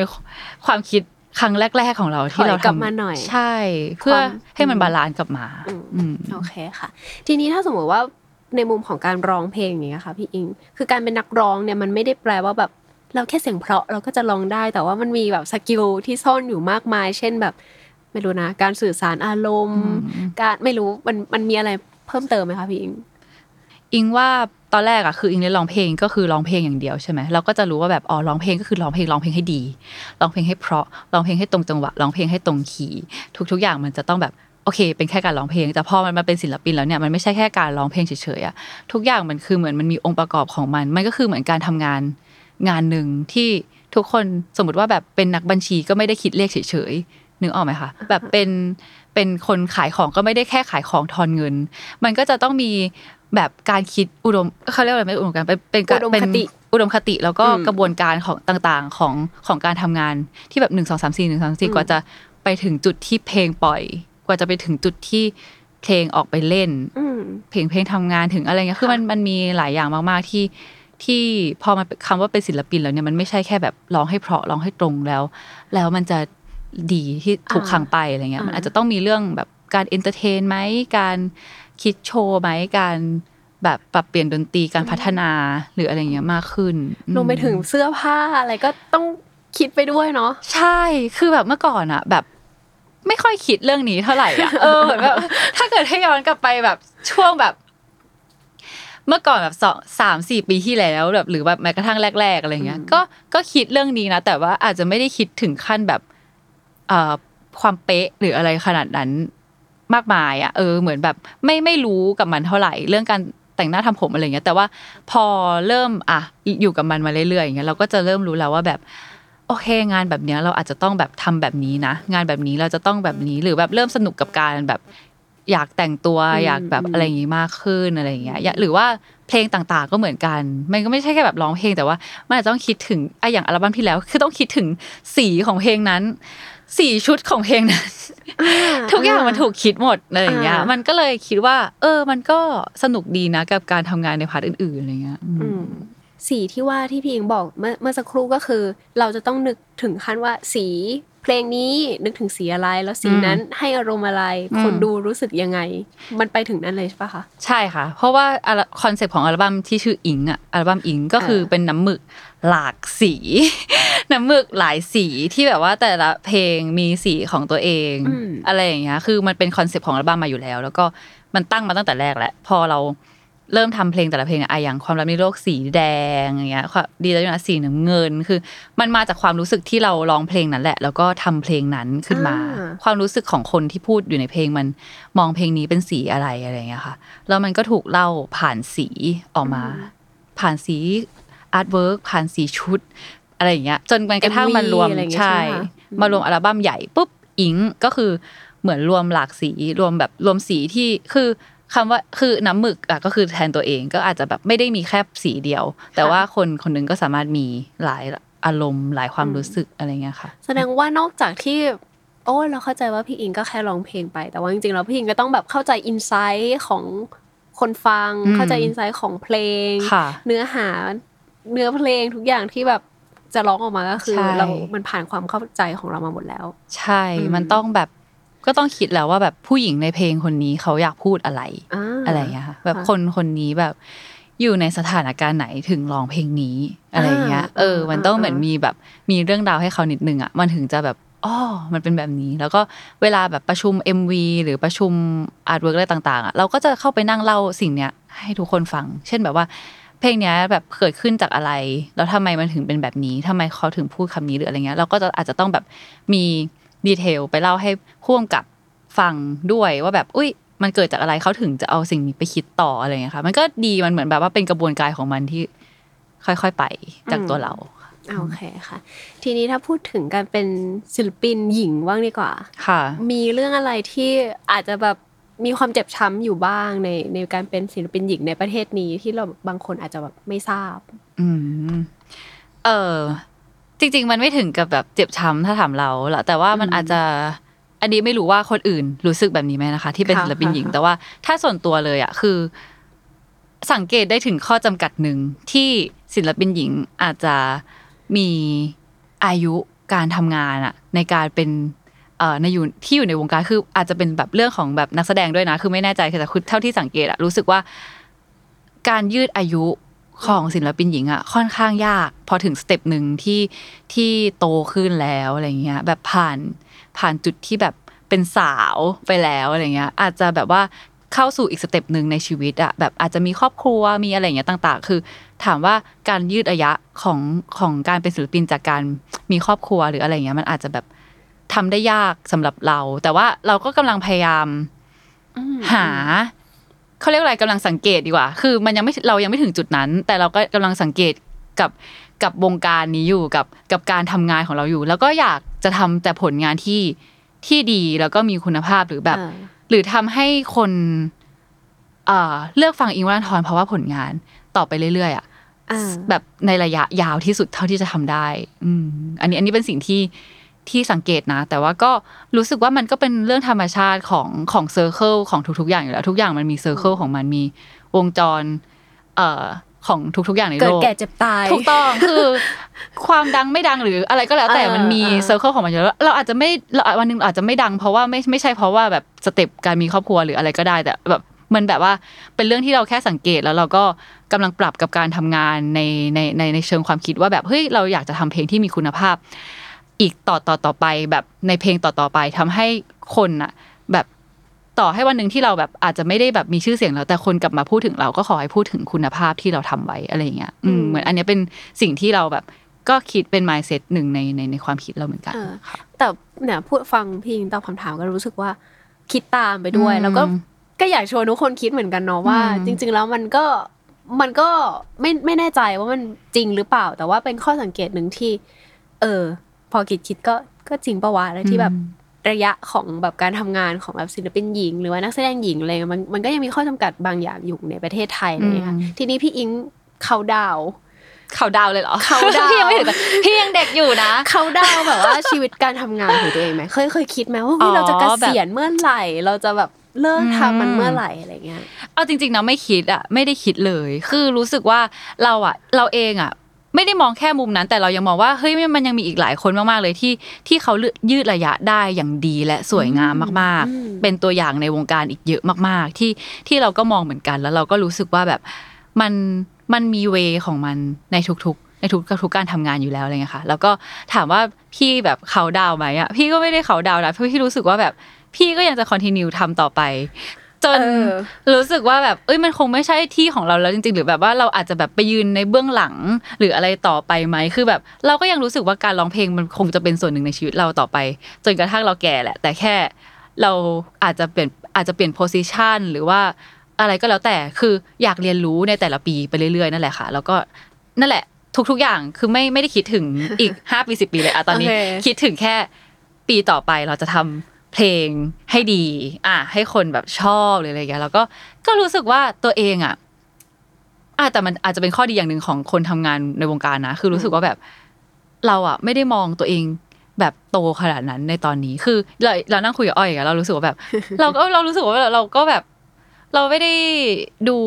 B: ความคิดครั้งแรก ๆ ของเราที่เรา
A: ถอยกลับ
B: ทำ
A: มาหน่อย
B: ใช่ เพื่อ
A: ความ
B: ให้มัน balance กลับมา
A: อืม
B: อืม
A: โอเคค่ะ ทีนี้ถ้าสมมติว่า ในมุมของการร้องเพลงอย่างเงี้ยค่ะพี่อิง คือการเป็นนักร้องเนี่ยมันไม่ได้แปลว่าแบบเราแค่เสียงเพราะเราก็จะร้องได้ แต่ว่ามันมีแบบ skill ที่ซ่อนอยู่มากมาย เช่นแบบ ไม่รู้นะ การสื่อสารอารมณ์ การไม่รู้มันมันมีอะไรเพิ่มเติมไหมคะพี่อิง
B: อิงว่าตอนแรกอะคืออิงเล่นร้องเพลงก็คือร้องเพลงอย่างเดียวใช่ไหมเราก็จะรู้ว่าแบบอ๋อร้องเพลงก็คือร้องเพลงร้องเพลงให้ดีร้องเพลงให้เพราะร้องเพลงให้ตรงจังหวะร้องเพลงให้ตรงคีย์ทุกๆอย่างมันจะต้องแบบ โอเค เป็นแค่การร้องเพลง แต่พอมันมาเป็นศิลปินแล้วเนี่ยมันไม่ใช่แค่การร้องเพลงเฉยๆอะทุกอย่างมันคือเหมือนมันมีองค์ประกอบของมัน มันก็คือเหมือนการทำงานงานหนึ่งที่ทุกคนสมมติว่าแบบเป็นนักบัญชีก็ไม่ได้คิดเลขเฉยๆนึกออกไหมคะแบบเป็นเป็นคนขายของก็ไม่ได้แค่ขายของทอนเงิน มันก็จะต้องมีแบบการคิดอุดมเขาเรียกว่าอะไรไม่อุดมการณ์เป็นเป็นการ
A: อุดม
B: เป็น
A: คติ
B: อุดมคติแล้วก็
A: อืม
B: กระบวนการของต่างๆของของการทำงานที่แบบหนึ่งสองสามสี่หนึ่งสามสี่กว่าจะไปถึงจุดที่เพลงปล่อยก ว่าจะไปถึงจุดที่เพลงออกไปเล่น
A: อืม
B: เพลงเพลงทำงานถึงอะไรเงี้ยคือ
A: ค่ะ
B: มันมันมีหลายอย่างมากๆที่ที่พอมันคำว่าเป็นศิลปินแล้วเนี่ยมันไม่ใช่แค่แบบร้องให้เพราะร้องให้ตรงแล้ว แล้วมันจะดีที่ทุกครั้งไปอะไรเงี้ยมันอาจจะต้องมีเรื่องแบบการ entertain ไหมการคิดโชว์ไหมการแบบปรับเปลี่ยนดนตรีการพัฒนาหรืออะไรเงี้ยมากขึ้น
A: รวมไปถึงเสื้อผ้าอะไรก็ต้องคิดไปด้วยเนาะ
B: ใช่คือแบบเมื่อก่อนอะแบบ ไม่ค่อยคิดเรื่องนี้เท่าไหร่อะเออเหมือนแบบถ้าเกิดให้ย้อนกลับไปแบบช่วงแบบ เมื่อก่อนแบบสองสามสี่ปีที่แล้วแบบ หรือแบบแม้กระทั่งแรก ๆอะไรเงี้ย ก็ก็คิดเรื่องนี้นะแต่ว่าอาจจะไม่ได้คิดถึงขั้นแบบเอ่อความเป๊ะหรืออะไรขนาดนั้นมากมายอะเออเหมือนแบบไม่ไม่รู้กับมันเท่าไหร่ เรื่องการแต่งหน้าทำผมอะไรเงี้ย แต่ว่าพอเริ่มอะอยู่กับมันมาเรื่อยๆอย่างเงี้ยเราก็จะเริ่มรู้แล้วว่าแบบ โอเค งานแบบเนี้ยเราอาจจะต้องแบบทำแบบนี้นะ งานแบบนี้เราจะต้องแบบนี้หรือแบบเริ่มสนุกกับการแบบ อยากแต่งตัว
A: อืม
B: อยากแบบอะไรอย่างงี้มากขึ้นอะไรอย่างเงี้ยอย่าหรือว่าเพลงต่างๆ ก็เหมือนกัน มันก็ไม่ใช่แค่แบบร้องเพลงแต่ว่ามันอาจจะต้องคิดถึงอะอย่างอัลบั้มที่แล้ว คือต้องคิดถึงสีของเพลงนั้นสีชุดของเพลงนั้น ทุกอย่างมันถูกคิดหมดอะไรอย่างเงี้ย
A: อ่ามั
B: มันก็เลยคิดว่า เออ มันก็สนุกดีนะกับการทำงานในพาร์ทอื่นๆอะไรเงี้ยอืม
A: อืม สีที่ว่าที่พี่อิงบอกเมื่อเมื่อสักครู่ก็คือ เราจะต้องนึกถึงขั้นว่าสีเพลงนี้นึกถึงสีอะไรแล้วสี
B: อืม
A: นั้นให้อารมณ์อะไร
B: อืม
A: คนดูรู้สึกยังไง มันไปถึงนั้นเลยใช่ปะคะ
B: ใช่ค่ะ เพราะว่า concept ของอัลบั้มที่ชื่ออิงอะอัลบั้มอิงก็คือ
A: เออ
B: เป็นน้ำหมึกหลากสี น้ำหมึกหลายสีที่แบบว่าแต่ละเพลงมีสีของตัวเอง
A: อืม
B: อะไรอย่างเงี้ยคือมันเป็น concept ของอัลบั้มมาอยู่แล้ว แล้วก็มันตั้งมาตั้งแต่แรกแหละพอเรา เริ่มทำเพลงแต่ละเพลงอะอะอย่างความรักในโลกสีแดงอย่างเงี้ยความดีแล้วนะสีน้ำเงินคือ มันมาจากความรู้สึกที่เราร้องเพลงนั้นแหละ แล้วก็ทำเพลงนั้นขึ้นมา
A: อ่า
B: ความรู้สึกของคนที่พูดอยู่ในเพลงมันมองเพลงนี้เป็นสีอะไรอะไรอย่างเงี้ยค่ะแล้วมันก็ถูกเล่าผ่านสีออกมา ผ่านสี artwork ผ่านสีชุด อะไรอย่างเงี้ย จนมันกระทั่งมันรวม
A: อะไรอย่างเงี้ย
B: ใช่
A: ใช่ไหมคะ
B: มารวมอัลบั้มใหญ่ปุ๊บอิงก็คือเหมือนรวมหลากสีรวมแบบรวมสีที่คือ คำว่าคือน้ำหมึกอะก็คือแทนตัวเองก็อาจจะแบบไม่ได้มีแค่สีเดียว แต่ว่าคนคนหนึ่งก็สามารถมีหลายอารมณ์หลายความรู้สึกอะไรเงี้ยค่ะ
A: แสดงว่านอกจากที่โอ้ยเราเข้าใจว่าพี่อิงก็แค่ร้องเพลงไป แต่ว่าจริงๆแล้วพี่อิงก็ต้องแบบเข้าใจอินไซต์ของคนฟัง
B: อืม
A: เข้าใจอินไซต์ของเพลง
B: ค่ะ
A: เนื้อหาเนื้อเพลงทุกอย่างที่แบบจะร้องออกมาก็คือ
B: ใช่
A: เรา มันผ่านความเข้าใจของเรามาหมดแล้ว
B: ใช่
A: อืม
B: มันต้องแบบ ก็ต้องคิดแล้วว่าแบบผู้หญิงในเพลงคนนี้เขาอยากพูดอะไร
A: อ่า
B: อะไรอย่างเงี้ยค่ะแบบ
A: ค่ะ
B: คนคนนี้แบบอยู่ในสถานการณ์ไหนถึงร้องเพลงนี้อะไรอย่างเงี้ย
A: อ่า
B: เออ มันต้อง
A: อ่า
B: เหมือนมีแบบมีเรื่องราวให้เขานิดนึงอะ มันถึงจะแบบอ๋อมันเป็นแบบนี้ แล้วก็เวลาแบบประชุม MV หรือประชุม artwork อะไรต่างๆอะ เราก็จะเข้าไปนั่งเล่าสิ่งเนี้ยให้ทุกคนฟัง เช่นแบบว่า เพลงเนี้ยแบบเกิดขึ้นจากอะไร แล้วทำไมมันถึงเป็นแบบนี้ทำไมเขาถึงพูดคำนี้หรืออะไรเงี้ย เราก็จะอาจจะต้องแบบมี detail ไปเล่าให้พ่วงกับฟังด้วยว่าแบบอุ้ยมันเกิดจากอะไรเขาถึงจะเอาสิ่งนี้ไปคิดต่ออะไรเงี้ยค่ะ มันก็ดีมันเหมือนแบบว่าเป็นกระบวนการของมันที่ค่อยๆไปจากตัวเรา
A: อ่าโอเคค่ะ ทีนี้ถ้าพูดถึงการเป็นศิลปินหญิงบ้างดีกว่า
B: ค่ะ
A: มีเรื่องอะไรที่อาจจะแบบมีความเจ็บช้ำอยู่บ้างในในการเป็นศิลปินหญิงในประเทศนี้ที่เราบางคนอาจจะแบบไม่ทราบ
B: อืม เออ จริง ๆ มันไม่ถึงกับแบบเจ็บช้ำถ้าถามเราแหละแต่ว่ามัน
A: อืม
B: อาจจะอันนี้ไม่รู้ว่าคนอื่นรู้สึกแบบนี้ไหมนะคะ ที่เป็น
A: ค่ะ
B: ศิลปินหญิง
A: ค่ะ
B: แต่ว่าถ้าส่วนตัวเลยอะคือ สังเกตได้ถึงข้อจำกัดหนึ่งที่ศิลปินหญิงอาจจะมีอายุการทำงานอะในการเป็นเอ่อในอยู่ที่อยู่ในวงการคืออาจจะเป็นแบบเรื่องของแบบนักแสดงด้วยนะ คือไม่แน่ใจแต่คือเท่าที่สังเกตอะรู้สึกว่า การยืดอายุ ของศิลปินหญิงอะค่อนข้างยาก พอถึงสเต็ปหนึ่งที่ที่โตขึ้นแล้วอะไรเงี้ยแบบผ่านผ่านจุดที่แบบเป็นสาวไปแล้วอะไรเงี้ยอาจจะแบบว่าเข้าสู่อีกสเต็ปหนึ่งในชีวิตอะแบบอาจจะมีครอบครัวมีอะไรเงี้ยต่าง ๆ คือ ถามว่าการยืดระยะของของการเป็นศิลปินจากการมีครอบครัวหรืออะไรเงี้ยมันอาจจะแบบทำได้ยากสำหรับเรา แต่ว่าเราก็กำลังพยายามหา เขาเรียกอะไรกำลังสังเกตดีกว่า คือมันยังไม่เรายังไม่ถึงจุดนั้น แต่เราก็กำลังสังเกตกับกับวงการนี้อยู่กับกับการทำงานของเราอยู่ แล้วก็อยากจะทำแต่ผลงานที่ที่ดีแล้วก็มีคุณภาพหรือแบบ
A: อ่า
B: หรือทำให้คนเอ่อเลือกฟังอิ้งค์ วรันธรเพราะว่าผลงานต่อไปเรื่อยๆอะ
A: อ่า
B: แบบในระยะยาวที่สุดเท่าที่จะทำได้ อืมอันนี้อันนี้เป็นสิ่งที่ ที่สังเกตนะ แต่ว่าก็รู้สึกว่ามันก็เป็นเรื่องธรรมชาติของของ circle ของทุกๆ อย่างอยู่แล้ว ทุกอย่างมันมี circle ของมันมีวงจร เอ่อของทุกๆ อย่างในโล
A: กเกิ
B: ด
A: แก่เจ็บตาย
B: ถูกต้องคือความดังไม่ดังหรืออะไรก็แล้วแต่
A: เออ
B: มันมี
A: เออ
B: circle ของมันอยู่แล้วเราอาจจะไม่เราวันหนึ่งเราอาจจะไม่ดัง เพราะว่าไม่ไม่ใช่เพราะว่าแบบ step การมีครอบครัวหรืออะไรก็ได้แต่แบบมันแบบว่าเป็นเรื่องที่เราแค่สังเกตแล้วเราก็กำลังปรับกับการทำงานในในในในเชิงความคิดว่าแบบเฮ้ยเราอยากจะทำเพลงที่มีคุณภาพ อีกต่อต่อต่อไปแบบในเพลงต่อต่อไปทำให้คนอะแบบต่อให้วันหนึ่งที่เราแบบอาจจะไม่ได้แบบมีชื่อเสียงแล้วแต่คนกลับมาพูดถึงเราก็ขอให้พูดถึงคุณภาพที่เราทำไว้อะไรอย่างเงี้ยอืม
A: อืม
B: เหมือนอันเนี้ยเป็นสิ่งที่เราแบบก็คิดเป็น mindset หนึ่งในในในความคิดเราเหมือนกัน
A: เออแต่เนี่ยพูดฟังพี่ยิงตอบคำถามก็รู้สึกว่าคิดตามไปด้วย
B: อืม
A: แล้วก็ก็อยากชวนทุกคนคิดเหมือนกันเนาะว่า
B: อืม
A: จริง ๆ แล้วมันก็มันก็ไม่ไม่แน่ใจว่ามันจริงหรือเปล่า แต่ว่าเป็นข้อสังเกตหนึ่งที่ เออ พอคิดคิดก็ก็จริงปะวะแล้วที่แบบระยะของแบบการทำงานของแบบศิลปินหญิง หรือว่านักแสดงหญิงอะไรเงี้ยมันมันก็ยังมีข้อจำกัดบางอย่างอยู่ในประเทศไทยอะไรเงี้ยค่ะ
B: อืม
A: ทีนี้พี่อิงเขาดาวน์
B: เขาดาวเลยเหรอ
A: เขาดาว
B: พี่ยังไม่ถึงแต่พี่ยังเด็กอยู่นะ
A: เขาดาวน์แบบว่าชีวิตการทำงานของตัวเองไหมเคยเคยคิดไหมว่าเฮ้ย
B: อ๋อ
A: เราจะเกษียณเมื่อไหร่ เราจะแบบเลิกทำมัน
B: อืม
A: เมื่อไหร่อะไรเงี้ย
B: เอาจริงๆนะไม่คิดอะไม่ได้คิดเลย คือรู้สึกว่าเราอะเราเองอะ ไม่ได้มองแค่มุมนั้น แต่เรายังมองว่าเฮ้ยมันยังมีอีกหลายคนมากๆเลยที่ที่เขายืดระยะได้อย่างดีและสวยงามมาก
A: อืม
B: ๆเป็นตัวอย่างในวงการอีกเยอะมากๆ ที่ที่เราก็มองเหมือนกัน แล้วเราก็รู้สึกว่าแบบมันมันมีเวของมันในทุกๆในทุกทุกการทำงานอยู่แล้วอะไรเงี้ยค่ะแล้วก็ถามว่าพี่แบบเขาดาวน์ไหมอะพี่ก็ไม่ได้เขาดาวน์นะเพราะพี่รู้สึกว่าแบบพี่ก็ยังจะคอนติเนียทำต่อไป จน
A: เออ
B: รู้สึกว่าแบบเอ้ยมันคงไม่ใช่ที่ของเราแล้วจริง ๆ หรือแบบว่าเราอาจจะแบบไปยืนในเบื้องหลังหรืออะไรต่อไปไหมคือแบบ เราก็ยังรู้สึกว่าการร้องเพลงมันคงจะเป็นส่วนหนึ่งในชีวิตเราต่อไป จนกระทั่งเราแก่แหละ แต่แค่เราอาจจะเปลี่ยนอาจจะเปลี่ยนโพสิชันหรือว่าอะไรก็แล้วแต่คืออยากเรียนรู้ในแต่ละปีไปเรื่อยๆนั่นแหละค่ะ แล้วก็นั่นแหละ ทุกๆอย่างคือไม่ไม่ได้คิดถึงอีกห้าปีสิบปีเลยอะตอนนี้
A: โอเค
B: คิดถึงแค่ปีต่อไปเราจะทำ เพลงให้ดี อะให้คนแบบชอบหรืออะไรอย่างเงี้ยแล้วก็ก็รู้สึกว่าตัวเองอะอะแต่มันอาจจะเป็นข้อดีอย่างหนึ่งของคนทำงานในวงการนะ คือรู้สึกว่าแบบ เราอะไม่ได้มองตัวเองแบบโตขนาดนั้นในตอนนี้ คือเราเรานั่งคุยกับอ้อยอะเรารู้สึกว่าแบบ เราก็เรารู้สึกว่าเราก็แบบ เราไม่ได้ดู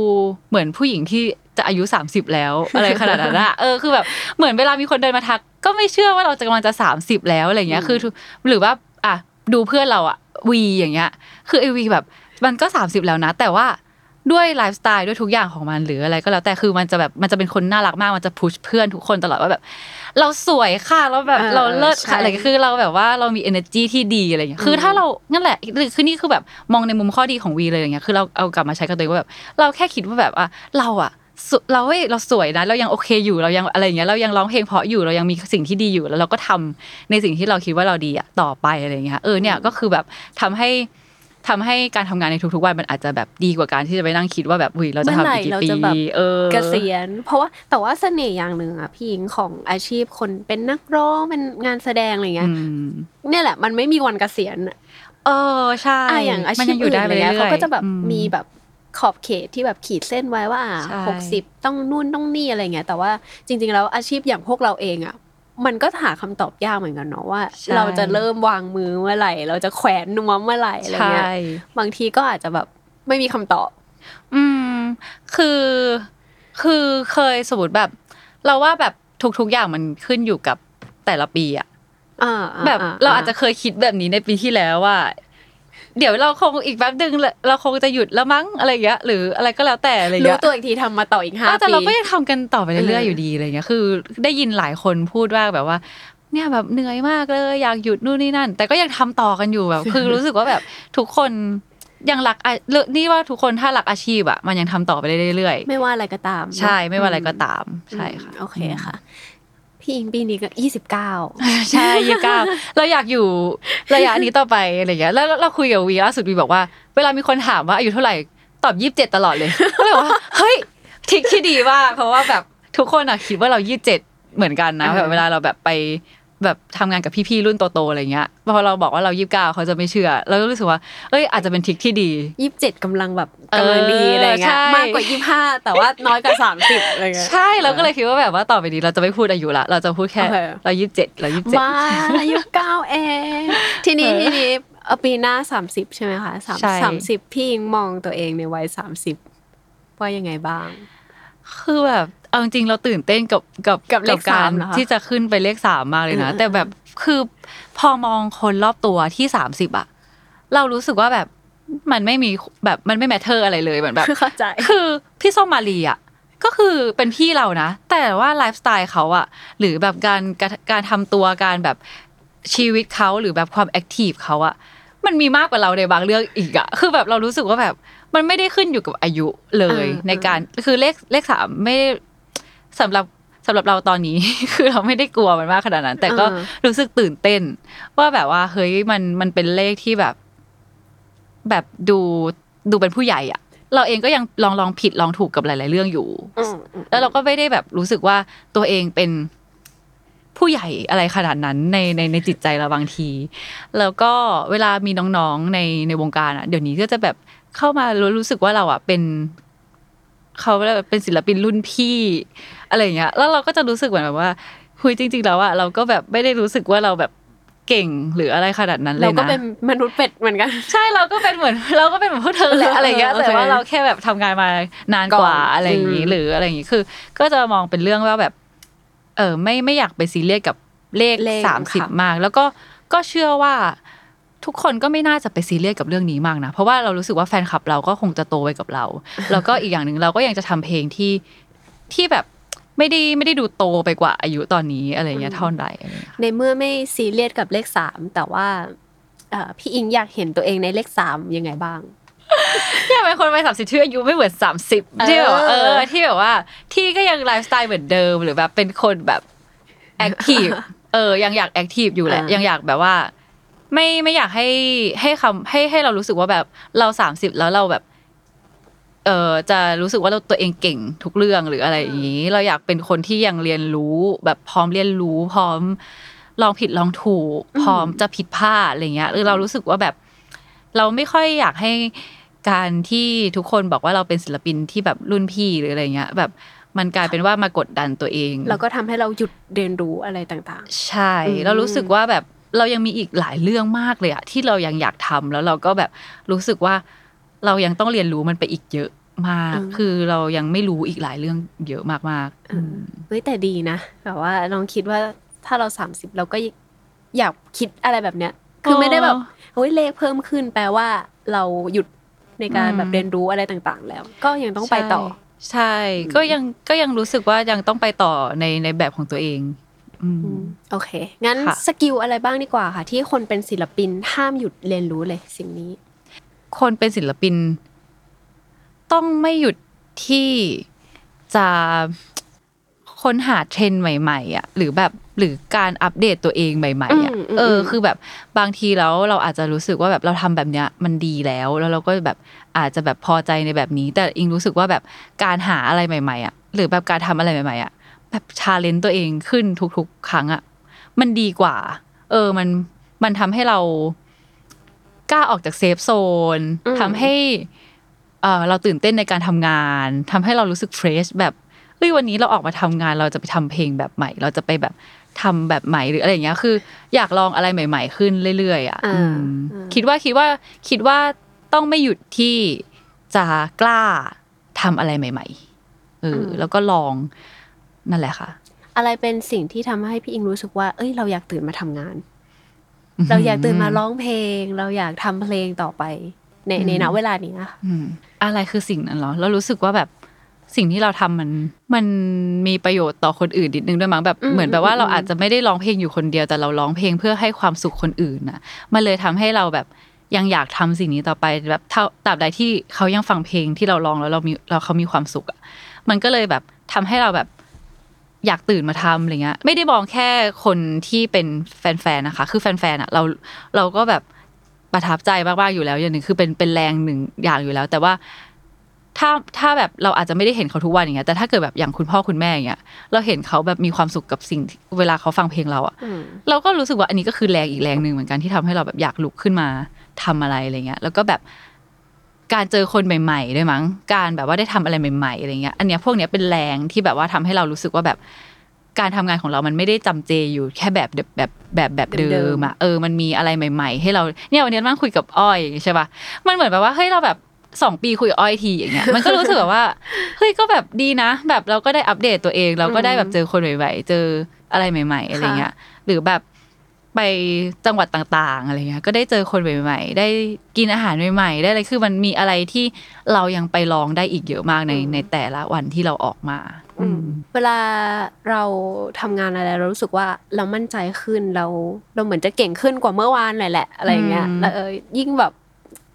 B: เหมือนผู้หญิงที่จะอายุสามสิบแล้ว อะไรขนาดนั้นอะเออคือแบบเหมือนเวลามีคนเดินมาทัก ก็ไม่เชื่อว่าเราจะกำลังจะสามสิบแล้วอะไรเงี้ยคือ หรือว่าอะ ดูเพื่อนเราอะวีอย่างเงี้ย คือไอวีแบบมันก็สามสิบแล้วนะ แต่ว่าด้วยไลฟ์สไตล์ด้วยทุกอย่างของมันหรืออะไรก็แล้วแต่คือมันจะแบบมันจะเป็นคนน่ารักมากมันจะพุชเพื่อนทุกคนตลอดว่าแบบ เราสวยค่ะเราแบบ
A: เออ
B: เราเลิศ
A: ใช่
B: ค่ะอะไรคือเราแบบว่าเรามี energy ที่ดีอะไรอย่างเงี้ยคือถ้าเรานั่นแหละคือนี่คือแบบมองในมุมข้อดีของวีเลยอย่างเงี้ยคือเราเอากลับมาใช้กับตัวเองว่าแบบ เราแค่คิดว่าแบบอะเราอะสุ เราเฮ้ยเราสวยนะเรายังโอเคอยู่เรายังอะไรอย่างเงี้ยเรายังร้องเพลงเพราะอยู่เรายังมีสิ่งที่ดีอยู่แล้วเราก็ทำในสิ่งที่เราคิดว่าเราดีอะต่อไปอะไรอย่างเงี้ยเออเนี่ยก็คือแบบทำให้ทำให้การทำงานในทุกๆวันมันอาจจะแบบดีกว่าการที่จะไปนั่งคิดว่าแบบอุ้ยเราจะ
A: เมื่อไหร่
B: ทำอีกกี่
A: เรา
B: ปี
A: จะแบบ
B: เออ
A: เกษียณ เพราะว่าแต่ว่าเสน่ห์อย่างหนึ่งอะพี่หญิงของอาชีพคนเป็นนักร้องเป็นงานแสดงอะไรเงี้ย
B: อืม
A: เนี่ยแหละมันไม่มีวันเกษียณอะ
B: เออใช่
A: อะอย่างอา
B: มัน
A: ชีพ
B: ยังอยู่
A: อื่น
B: ได้
A: อะ
B: ไป
A: ไร
B: เรื่
A: เงี้
B: อยยๆ
A: เขาก็จะแบบ
B: อื
A: มีแบบ ขอบเขตที่แบบขีดเส้นไว้ว่าอะ
B: ใช่
A: หกสิบต้องนู่นต้องนี่อะไรเงี้ยแต่ว่าจริง ๆ แล้วอาชีพอย่างพวกเราเองอะมันก็หาคำตอบยากเหมือนกันเนาะว่า
B: ใช่
A: เราจะเริ่มวางมือเมื่อไหร่ เราจะแขวนนวมเมื่อไหร่อะไร
B: ใช่
A: เงี้ยบางทีก็อาจจะแบบไม่มีคำตอบ
B: อืม คือ คือเคยสมมติแบบ เราว่าแบบทุกๆอย่างมันขึ้นอยู่กับแต่ละปีอะ
A: อ่าๆๆ
B: แบบเราอาจจะเคยคิดแบบนี้ในปีที่แล้วว่า เดี๋ยวเราคงอีกแป๊บนึงเราคงจะหยุดแล้วมั้งอะไรอย่างเงี้ยหรืออะไรก็แล้วแต่อะไร
A: รู้
B: เงี้ย
A: ตัวอีกทีทำมาต่ออีกห้า
B: เออแต่
A: ปี
B: เราก็ยังทำกันต่อไปเรื่อย
A: เออ
B: ๆ
A: อ
B: อยู่ดีอะไรเงี้ยคือ ได้ยินหลายคนพูดว่าแบบว่าเนี่ยแบบเหนื่อยมากเลย อยากหยุดนู่นนี่นั่น แต่ก็ยังทำต่อกันอยู่แบบ คือรู้สึกว่าแบบทุกคนยังรักอาเลิกนี่ว่าทุกคนถ้ารักอาชีพอะมันยังทำต่อไปได้เรื่อย
A: ไม่ว่าอะไรก็ตาม
B: ๆใช่ไม่ว่าอะไรก็ตาม ใช่ค่ะ
A: โอเคค่ะ พี่อิงปีนี้ก็ยี่สิบเก้า
B: ใช่ยี่เก้าเราอยากอยู่ระยะนี้ต่อไปอะไรเงี้ยแล้วเราคุยกับวีล่าสุดวีบอกว่า เวลามีคนถามว่าอายุเท่าไหร่ตอบยี่สิบเจ็ดตลอดเลยก็เลยว่าเฮ้ยทิกที่ดีมากเพราะว่าแบบทุกคนอะคิดว่าเรายี่สิบเจ็ดเหมือนกันนะแบบเวลาเราแบบไป แบบทำงานกับพี่ๆรุ่นโตๆอะไรเงี้ยพอเราบอกว่าเรายี่สิบเก้าเขาจะไม่เชื่อ เราก็รู้สึกว่าเอ้ยอาจจะเป็นทิกที่ดี
A: ยี่สิบเจ็ดกำลังแบบ
B: เออกำ
A: ลังดีอะไรเงี้
B: ใช่
A: ยมากกว่ายี่ห้าแต่ว่าน้อยกว่าสามสิบอะไรเงี้ย
B: ใช่เราก็เลยคิดว่าแบบว่าต่อไปนี้เราจะไม่พูดอายุละเราจะพูดแค่
A: โอเค
B: เรายี่สิบเจ็ดเรายี่สิบเจ็ด
A: มาอายุเก้าเองทีนี้ทีนี้เอ่อปีหน้าสามสิบใช่ไหมคะสาม
B: ใช่
A: สามสิบพี่อิงมองตัวเองในวัยสามสิบว่ายังไงบ้าง
B: คือแบบเอาจริงๆเราตื่นเต้นกับกับ
A: กับเลข
B: การ
A: สามเหรอคะ
B: ที่จะขึ้นไปเลขสามมากเลยนะ
A: เออ
B: แต่แบบคือพอมองคนรอบตัวที่สามสิบอะเรารู้สึกว่าแบบมันไม่มีแบบมันไม่ matter อะไรเลยเหมือนแบบ
A: เข้าใจ
B: คือพี่ส้มมารีอะก็คือเป็นพี่เรานะ แต่ว่าไลฟ์สไตล์เขาอะหรือแบบการการการทำตัวการแบบชีวิตเขาหรือแบบความ active เขาอะมันมีมากกว่าเราในบางเรื่องอีกอะคือแบบเรารู้สึกว่าแบบ มันไม่ได้ขึ้นอยู่กับอายุเลย
A: เออ
B: ในการคือเลขเลขสามไม่ได้สำหรับสำหรับเราตอนนี้ คือเราไม่ได้กลัวมันมากขนาดนั้น แต่ก็รู้สึกตื่นเต้น ว่าแบบว่าเฮ้ยมันมันเป็นเลขที่แบบ แบบดูดูเป็นผู้ใหญ่อะเราเองก็ยังลองลองผิดลองถูกกับหลาย ๆ เรื่องอยู่
A: อืมอืม
B: แล้วเราก็ไม่ได้แบบรู้สึกว่าตัวเองเป็นผู้ใหญ่อะไรขนาดนั้นในในในจิตใจเราบางที แล้วก็เวลามีน้องๆในในวงการอะ เดี๋ยวนี้ก็จะแบบ เข้ามารู้รู้สึกว่าเราอะเป็นเขาเรียกว่าเป็นศิลปินรุ่นพี่อะไรอย่างเงี้ย แล้วเราก็จะรู้สึกเหมือนแบบว่าคุยจริง ๆ แล้วอะเราก็แบบไม่ได้รู้สึกว่าเราแบบเก่งหรืออะไรขนาดนั้นเลย
A: เรา
B: นะ
A: ก็เป็นมนุษย์เป็ดเหมือนกัน
B: ใช่เราก็เป็นเหมือน เราก็เป็นเหมือนพวกเธอแหละอะไรอย่างเงี้ย
A: เออโอเค
B: แต่ว่าเราแค่แบบทำงานมานานกว่า
A: ก่อน
B: อะไรอย่างงี้
A: อืม
B: หรืออะไรอย่างงี้คือ ก็จะมองเป็นเรื่องว่าแบบ เออไม่ไม่อยากไปซีเรียสกับเลข
A: เลข
B: สามสิบ
A: ค่ะ
B: มาก แล้วก็ก็เชื่อว่า ทุกคนก็ไม่น่าจะไปซีเรียสกับเรื่องนี้มากนะ เพราะว่าเรารู้สึกว่าแฟนคลับเราก็คงจะโตไปกับเรา แล้วก็อีกอย่างหนึ่งเราก็ยังจะทำเพลงที่ที่แบบไม่ได้ไม่ได้ดูโตไปกว่าอายุตอนนี้อะไรอย่างเงี้ยเท่าไหร่อะไรอย่างเงี้ย
A: ในเมื่อไม่ซีเรียสกับเลขสามแต่ว่าเอ่อพี่อิงอยากเห็นตัวเองในเลขสามยังไงบ้าง
B: อยากเป็นคนวัยสามสิบที่อายุไม่เหมือนสามสิบ
A: เออ
B: ที่แบบว่าเออที่แบบว่า ที่ก็ยังไลฟ์สไตล์เหมือนเดิมหรือแบบเป็นคนแบบ active เออยังอยาก active อยู่แหละ
A: อ่ายัง
B: ยังอยากแบบว่า ไม่ไม่อยากให้ให้คำให้ให้เรารู้สึกว่าแบบเราสามสิบแล้วเราแบบ เออจะรู้สึกว่าเราตัวเองเก่งทุกเรื่องหรืออะไรอย่างนี้ เราอยากเป็นคนที่ยังเรียนรู้ แบบพร้อมเรียนรู้ พร้อมลองผิดลองถูก พร้อมจะผิดพลาดอะไรเงี้ยหรือเรารู้สึกว่าแบบ เราไม่ค่อยอยากให้การที่ทุกคนบอกว่าเราเป็นศิลปินที่แบบรุ่นพี่หรืออะไรเงี้ย แบบมันกลายเป็นว่ามากดดันตัวเอง
A: แล้วก็ทำให้เราหยุดเรียนรู้อะไรต่าง
B: ใช่
A: อืม
B: เรารู้สึกว่าแบบ เรายังมีอีกหลายเรื่องมากเลยอะที่เรายังอยากทำแล้วเราก็แบบรู้สึกว่าเรายังต้องเรียนรู้มันไปอีกเยอะมากคือเรายังไม่รู้อีกหลายเรื่องเยอะมากๆอืม
A: ๆเฮ้ยแต่ดีนะแบบว่าลองคิดว่าถ้าเราสามสิบเราก็อยากคิดอะไรแบบเนี้ย คือไม่ได้แบบโอ้ยเลขเพิ่มขึ้นแปลว่าเราหยุดในการ
B: อืม
A: แบบเรียนรู้อะไรต่างๆ แล้ว ก็ยังต้องไปต่อ
B: ใช่ ก็ยังก็ยังรู้สึกว่ายังต้องไปต่อในในแบบของตัวเองอืม
A: อืม โอเค งั้น
B: ค่ะ
A: สกิลอะไรบ้างดีกว่าค่ะ ที่คนเป็นศิลปินห้ามหยุดเรียนรู้เลยสิ่งนี้
B: คนเป็นศิลปิน ต้องไม่หยุดที่จะค้นหาเทรนด์ใหม่ๆอะหรือแบบหรือการอัปเดตตัวเองใหม่ๆอะ
A: อืมอืม
B: เออ
A: อืม
B: คือแบบบางทีแล้วเราอาจจะรู้สึกว่าแบบเราทำแบบเนี้ยมันดีแล้ว แล้วเราก็แบบอาจจะแบบพอใจในแบบนี้ แต่อิงรู้สึกว่าแบบการหาอะไรใหม่ๆอะหรือแบบการทำอะไรใหม่ๆอะ แบบ challenge ตัวเองขึ้นทุกๆ ครั้งอะมันดีกว่า เออมันมันทำให้เรากล้าออกจาก safe zone
A: อืม
B: ทำให้เออเราตื่นเต้นในการทำงานทำให้เรารู้สึกเฟรชแบบเฮ้ยวันนี้เราออกมาทำงานเราจะไปทำเพลงแบบใหม่ เราจะไปแบบทำแบบใหม่หรืออะไรอย่างเงี้ยคือ อยากลองอะไรใหม่ ๆ ขึ้นเรื่อยๆอะ
A: อ่า
B: อืม
A: อ่า
B: คิดว่าคิดว่าคิดว่าต้องไม่หยุดที่จะกล้าทำอะไรใหม่ ๆเอออแล้วก็ลอง นั่นแหละค่ะ
A: อะไรเป็นสิ่งที่ทำให้พี่อิงรู้สึกว่า เอ้ย เราอยากตื่นมาทำงาน เราอยากตื่นมาร้องเพลง เราอยากทำเพลงต่อไป ในในณเวลานี้ค่ะ
B: อืมอะไรคือสิ่งนั้นเหรอ เรารู้สึกว่าแบบสิ่งที่เราทำมันมันมีประโยชน์ต่อคนอื่นนิดนึงด้วยมั้งแบบ
A: อืม
B: เหมือนแบบว่า
A: อืม
B: เราอาจจะไม่ได้ร้องเพลงอยู่คนเดียวแต่เราร้องเพลงเพื่อให้ความสุขคนอื่นน่ะ มันเลยทำให้เราแบบยังอยากทำสิ่งนี้ต่อไปแบบเท่าตราบใดที่เขายังฟังเพลงที่เราร้องแล้วเรามีเราเขามีความสุขอะมันก็เลยแบบทำให้เราแบบ อยากตื่นมาทำอะไรเงี้ยไม่ได้มองแค่คนที่เป็นแฟนๆนะคะ คือแฟนๆอะเราเราก็แบบประทับใจมากๆอยู่แล้วอย่างหนึ่งคือเป็นเป็นแรงหนึ่งอย่างอยู่แล้ว แต่ว่าถ้าถ้าแบบเราอาจจะไม่ได้เห็นเขาทุกวันอย่างเงี้ยแต่ถ้าเกิดแบบอย่างคุณพ่อคุณแม่อย่างเงี้ยเราเห็นเขาแบบมีความสุขกับสิ่งที่เวลาเขาฟังเพลงเราอะ
A: อืม
B: เราก็รู้สึกว่าอันนี้ก็คือแรงอีกแรงหนึ่งเหมือนกันที่ทำให้เราแบบอยากลุกขึ้นมาทำอะไรอะไรเงี้ยแล้วก็แบบ การเจอคนใหม่ ๆ ด้วยมั้ง การแบบว่าได้ทำอะไรใหม่ๆอะไรเงี้ย อันเนี้ยพวกเนี้ยเป็นแรงที่แบบว่าทำให้เรารู้สึกว่าแบบการทำงานของเรามันไม่ได้จำเจอยู่แค่แบบแบบแบบแบบแบบเดิมอะเออ มันมีอะไรใหม่ ๆ ให้เราเนี่ยวันนี้นั่งคุยกับอ้อยอย่างงี้ใช่ปะมันเหมือนแบบว่าเฮ้ยเราแบบสองปีคุยกับอ้อยทีอย่างเงี้ย มันก็รู้สึกแบบว่าเฮ้ยก็แบบดีนะ แบบเราก็ได้อัปเดตตัวเอง เราก็ได้แบบเจอคนใหม่ๆเจออะไรใหม่ ๆ อะไรเงี้ย หรือแบบ ไปจังหวัดต่างๆอะไรเงี้ยก็ได้เจอคนใหม่ๆ ได้กินอาหารใหม่ๆ ได้อะไรคือมันมีอะไรที่เรายังไปลองได้อีกเยอะมากใน
A: อืม
B: ในแต่ละวันที่เราออกมา
A: อืมเวลาเราทำงานอะไรเรารู้สึกว่าเรามั่นใจขึ้นเราเราเหมือนจะเก่งขึ้นกว่าเมื่อวานเลยแหละอะไรอย่างเงี้ย
B: อืม
A: แล้วเออยิ่งแบบ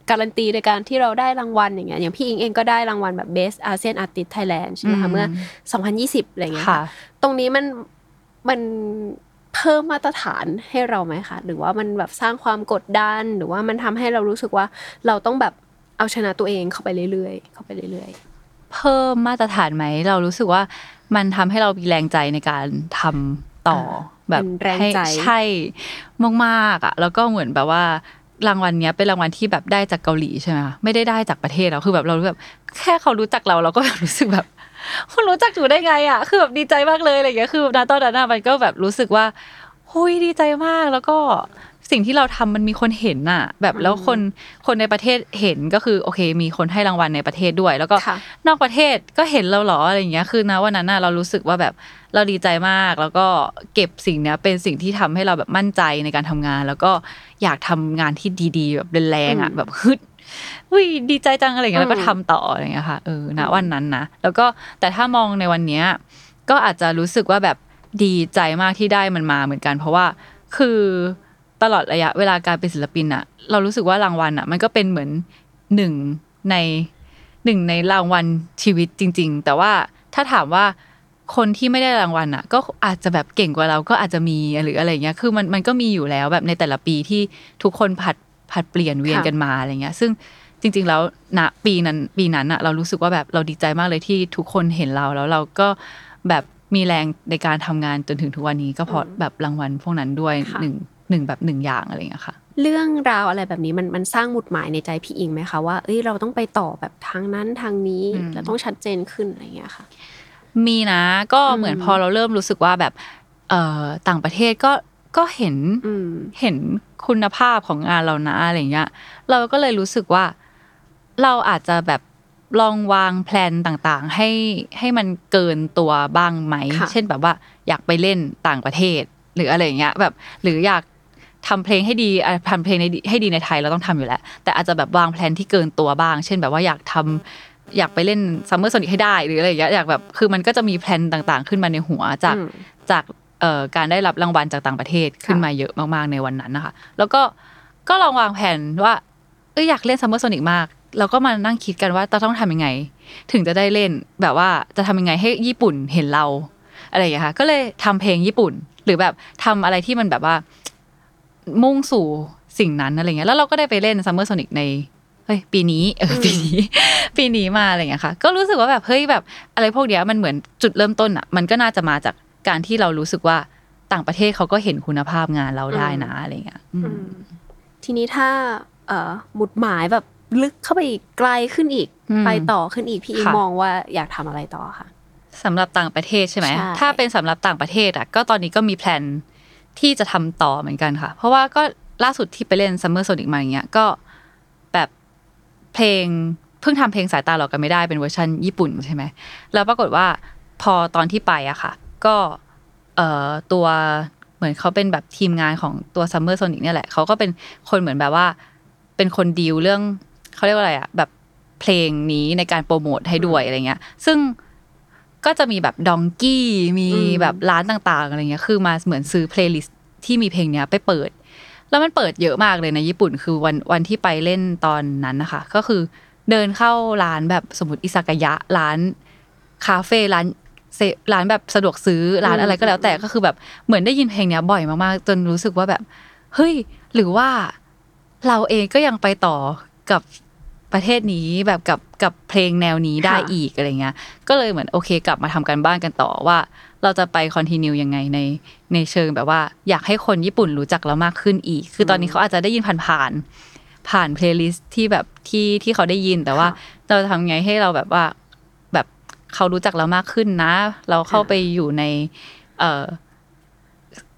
A: การันตีในการที่เราได้รางวัลอย่างเงี้ยอย่างพี่อิงเองก็ได้รางวัลแบบ Best ASEAN Artist Thailand ใช่ไหมคะเมื่อ 2020อะไรเงี้ย
B: ค่ะ
A: ค่ะตรงนี้มันมันเพิ่มมาตรฐานให้เราไหมคะ หรือว่ามันแบบสร้างความกดดัน หรือว่ามันทำให้เรารู้สึกว่าเราต้องแบบเอาชนะตัวเองเข้าไปเรื่อยๆ เข้าไปเรื่อย
B: เพิ่มมาตรฐานไหม เรารู้สึกว่ามันทำให้เรามีแรงใจในการทำต่ออแบบ
A: เป็นแรง
B: ให้
A: ใจ
B: ใช่มากๆอะ แล้วก็เหมือนแบบว่ารางวัลเนี้ยเป็นรางวัลที่แบบได้จากเกาหลีใช่ไหมคะไม่ได้ได้จากประเทศเราคือแบบเรารู้แบบแค่เขารู้จักเราเราก็แบบรู้สึกแบบ คุณรู้จักหนูได้ไงอะ คือแบบดีใจมากเลยอะไรอย่างเงี้ย คือณตอนนั้นอะมันก็แบบรู้สึกว่าหุยดีใจมากแล้วก็สิ่งที่เราทำมันมีคนเห็นน่ะ แบบแล้วคนคนในประเทศเห็นก็คือโอเค มีคนให้รางวัลในประเทศด้วย แล้วก็
A: ค่ะ
B: นอกประเทศก็เห็นเราเหรออะไรอย่างเงี้ยคือนะวันนั้นน่ะเรารู้สึกว่าแบบเราดีใจมาก แล้วก็เก็บสิ่งเนี้ยเป็นสิ่งที่ทำให้เราแบบมั่นใจในการทำงาน แล้วก็อยากทำงานที่ดีๆ แบบแรงๆอะ
A: อืม
B: แบบฮึด อุ้ยดีใจจังอะไรอย่างเงี้ยแล้วก็
A: อืม
B: ทำต่ออะไรอย่างเงี้ยค่ะเออณวันนั้นนะแล้วก็แต่ถ้ามองในวันเนี้ยก็อาจจะรู้สึกว่าแบบดีใจมากที่ได้มันมาเหมือนกัน เพราะว่าคือตลอดระยะเวลาการเป็นศิลปินอะเรารู้สึกว่ารางวัลอะมันก็เป็นเหมือนหนึ่งในหนึ่งในรางวัลชีวิตจริง ๆ แต่ว่าถ้าถามว่าคนที่ไม่ได้รางวัลอะก็อาจจะแบบเก่งกว่าเราก็อาจจะมีหรืออะไรเงี้ยคือมันมันก็มีอยู่แล้วแบบในแต่ละปีที่ทุกคนผัด ผัดเปลี่ยนเวียน
A: ค่ะ
B: กันมาอะไรเงี้ย ซึ่งจริง ๆ แล้วณปีนั้นปีนั้นอะเรารู้สึกว่าแบบเราดีใจมากเลยที่ทุกคนเห็นเราแล้วเราก็แบบมีแรงในการทำงานจนถึงทุกวันนี้ก็เพราะแบบรางวัลพวกนั้นด้วย
A: ค่ะ
B: หนึ่งหนึ่งแบบหนึ่งอย่างอะไรเงี้ยค่ะ
A: ๆเรื่องราวอะไรแบบนี้มันมันสร้างหมุดหมายในใจพี่อิงไหมคะว่าเอ้ยเราต้องไปต่อแบบทางนั้นทางนี้
B: อืม
A: เราต้องชัดเจนขึ้นอะไรอย่างเงี้ยค่ะ
B: มีนะก็เหมือน
A: อืม
B: พอเราเริ่มรู้สึกว่าแบบเอ่อต่างประเทศก็ ก็เห็น
A: อืม
B: เห็นคุณภาพของงานเรานะอะไรเงี้ย เราก็เลยรู้สึกว่า เราอาจจะแบบลองวาง plan ต่างๆ ให้ให้มันเกินตัวบ้างไหม
A: ค่ะ
B: เช่นแบบว่า อยากไปเล่นต่างประเทศ หรืออะไรอย่างเงี้ย แบบ หรืออยากทำเพลงให้ดีอะทำเพลงในให้ดีในไทยเราต้องทำอยู่แล้ว แต่อาจจะแบบวาง plan ที่เกินตัวบ้าง เช่นแบบว่าอยากทำอยากไปเล่น Summer Sonic ให้ได้หรืออะไรอย่างเงี้ยอยากแบบคือมันก็จะมี plan ต่างๆ ขึ้นมาในหัวจาก
A: อืม
B: จากเอ่อ การได้รับรางวัลจากต่างประเทศขึ้นมาเยอะมากๆในวันนั้นนะคะ แล้วก็ก็ลองวางแผนว่าเฮ้ยอยากเล่น Summer Sonic มากเราก็มานั่งคิดกันว่าเราต้องทำยังไง ถึงจะได้เล่นแบบว่าจะทำยังไงให้ญี่ปุ่นเห็นเราอะไรอย่างเงี้ยค่ะก็เลยทำเพลงญี่ปุ่น หรือแบบทำอะไรที่มันแบบว่า มุ่งสู่สิ่งนั้นอะไรเงี้ยแล้วเราก็ได้ไปเล่น Summer Sonic ในเฮ้ยปีนี้เออปีนี้ ปีนี้มาอะไรเงี้ยค่ะ ก็รู้สึกว่าแบบเฮ้ยแบบอะไรพวกเนี้ยมันเหมือนจุดเริ่มต้นอะ มันก็น่าจะมาจาก การที่เรารู้สึกว่าต่างประเทศเขาก็เห็นคุณภาพงานเราได้นะอะไรเงี้ยอืม
A: อืมทีนี้ถ้าเอ่อหมุดหมายแบบลึกเข้าไปอีกไกลขึ้นอีก
B: อืม
A: ไปต่อขึ้นอีกพี่อิง
B: ค่ะ
A: มองว่าอยากทำอะไรต่อค่ะ
B: สำหรับต่างประเทศใช่ไหม
A: ใช่
B: ถ้าเป็นสำหรับต่างประเทศอะก็ตอนนี้ก็มีแพลนที่จะทำต่อเหมือนกันค่ะ เพราะว่าก็ล่าสุดที่ไปเล่น Summer Sonic มาอย่างเงี้ยก็แบบเพลงเพิ่งทำเพลงสายตาหลอกกันไม่ได้เป็นเวอร์ชันญี่ปุ่นใช่ไหมแล้วปรากฏว่าพอตอนที่ไปอะค่ะ ก็เอ่อตัวเหมือนเขาเป็นแบบทีมงานของตัว Summer Sonic เนี่ยแหละเขาก็เป็นคนเหมือนแบบว่า เป็นคนดีลเรื่องเขาเรียกว่าอะไรอะแบบเพลงนี้ในการโปรโมทให้ด้วยอะไรเงี้ย ซึ่งก็จะมีแบบดองกี้มี
A: อืม
B: แบบร้านต่าง ๆอะไรเงี้ย คือมาเหมือนซื้อ playlist ที่มีเพลงเนี้ยไปเปิด แล้วมันเปิดเยอะมากเลยในญี่ปุ่น คือวันวันที่ไปเล่นตอนนั้นนะคะ ก็คือเดินเข้าร้านแบบสมมติอิซากายะร้านคาเฟ่ร้าน เซร้านแบบสะดวกซื้อร้านอะไรก็แล้วแต่ก็คือแบบเหมือนได้ยินเพลงเนี้ยบ่อยมากๆจนรู้สึกว่าแบบ เฮ้ย หรือว่าเราเองก็ยังไปต่อกับประเทศนี้แบบกับกับเพลงแนวนี้ได้
A: ค่ะ
B: อีกอะไรเงี้ย ก็เลยเหมือนโอเค กลับมาทำกันบ้านกันต่อว่า เราจะไปคอนติเนียยังไงในในเชิงแบบว่า อยากให้คนญี่ปุ่นรู้จักเรามากขึ้นอีก คือตอนนี้เขาอาจจะได้ยินผ่านๆผ่าน playlist ที่แบบที่ที่เขาได้ยินแต่ว่าเราจะทำไงให้เราแบบว่าแบบ เขารู้จักเรามากขึ้นนะ เราเข้าไปอยู่ในเอ่อ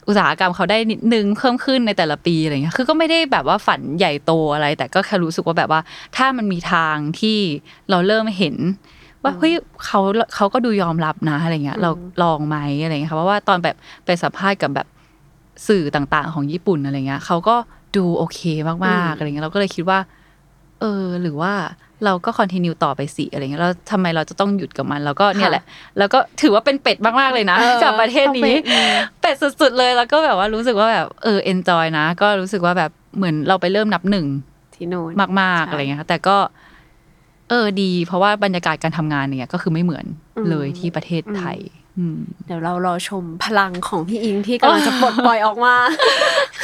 B: อุตสาหกรรมเขาได้นิดนึงเพิ่มขึ้นในแต่ละปีอะไรเงี้ย คือก็ไม่ได้แบบว่าฝันใหญ่โตอะไร แต่ก็แค่รู้สึกว่าแบบว่า ถ้ามันมีทางที่เราเริ่มเห็น ว่าเฮ้ยเขาเขาก็ดูยอมรับนะอะไรเงี้ย เราลองไหมอะไรเงี้ยค่ะเพราะว่าตอนแบบไปสัมภาษณ์กับแบบสื่อต่างๆ ของญี่ปุ่นอะไรเงี้ยเขาก็ดูโอเคมากๆอะไรเงี้ยเราก็เลยคิดว่า เออ หรือว่า เราก็คอนติเนียต่อไปสิอะไรเงี้ยแล้วทำไมเราจะต้องหยุดกับมันแล้วก็เนี่ยแหละ แล้วก็ถือว่าเป็นเป็ดมากๆเลยนะ
A: เออ
B: กับประเทศ
A: ต้องเป็
B: นี้
A: ดอืม
B: เป็ดสุดๆเลยแล้วก็แบบว่ารู้สึกว่าแบบเออเอนจอยนะ ก็รู้สึกว่าแบบเหมือนเราไปเริ่มนับหนึ่ง
A: ที่โน่น
B: มากๆ
A: ใช่
B: อะไรเงี้ยค่ะแต่ก็เออดี เพราะว่าบรรยากาศการทำงานเนี่ยก็คือไม่เหมือน
A: อืม
B: เลยที่ประเทศไทยอืม
A: เดี๋ยวเรารอชมพลังของพี่อิงที่กำลังจะปลดปล่อยออกมา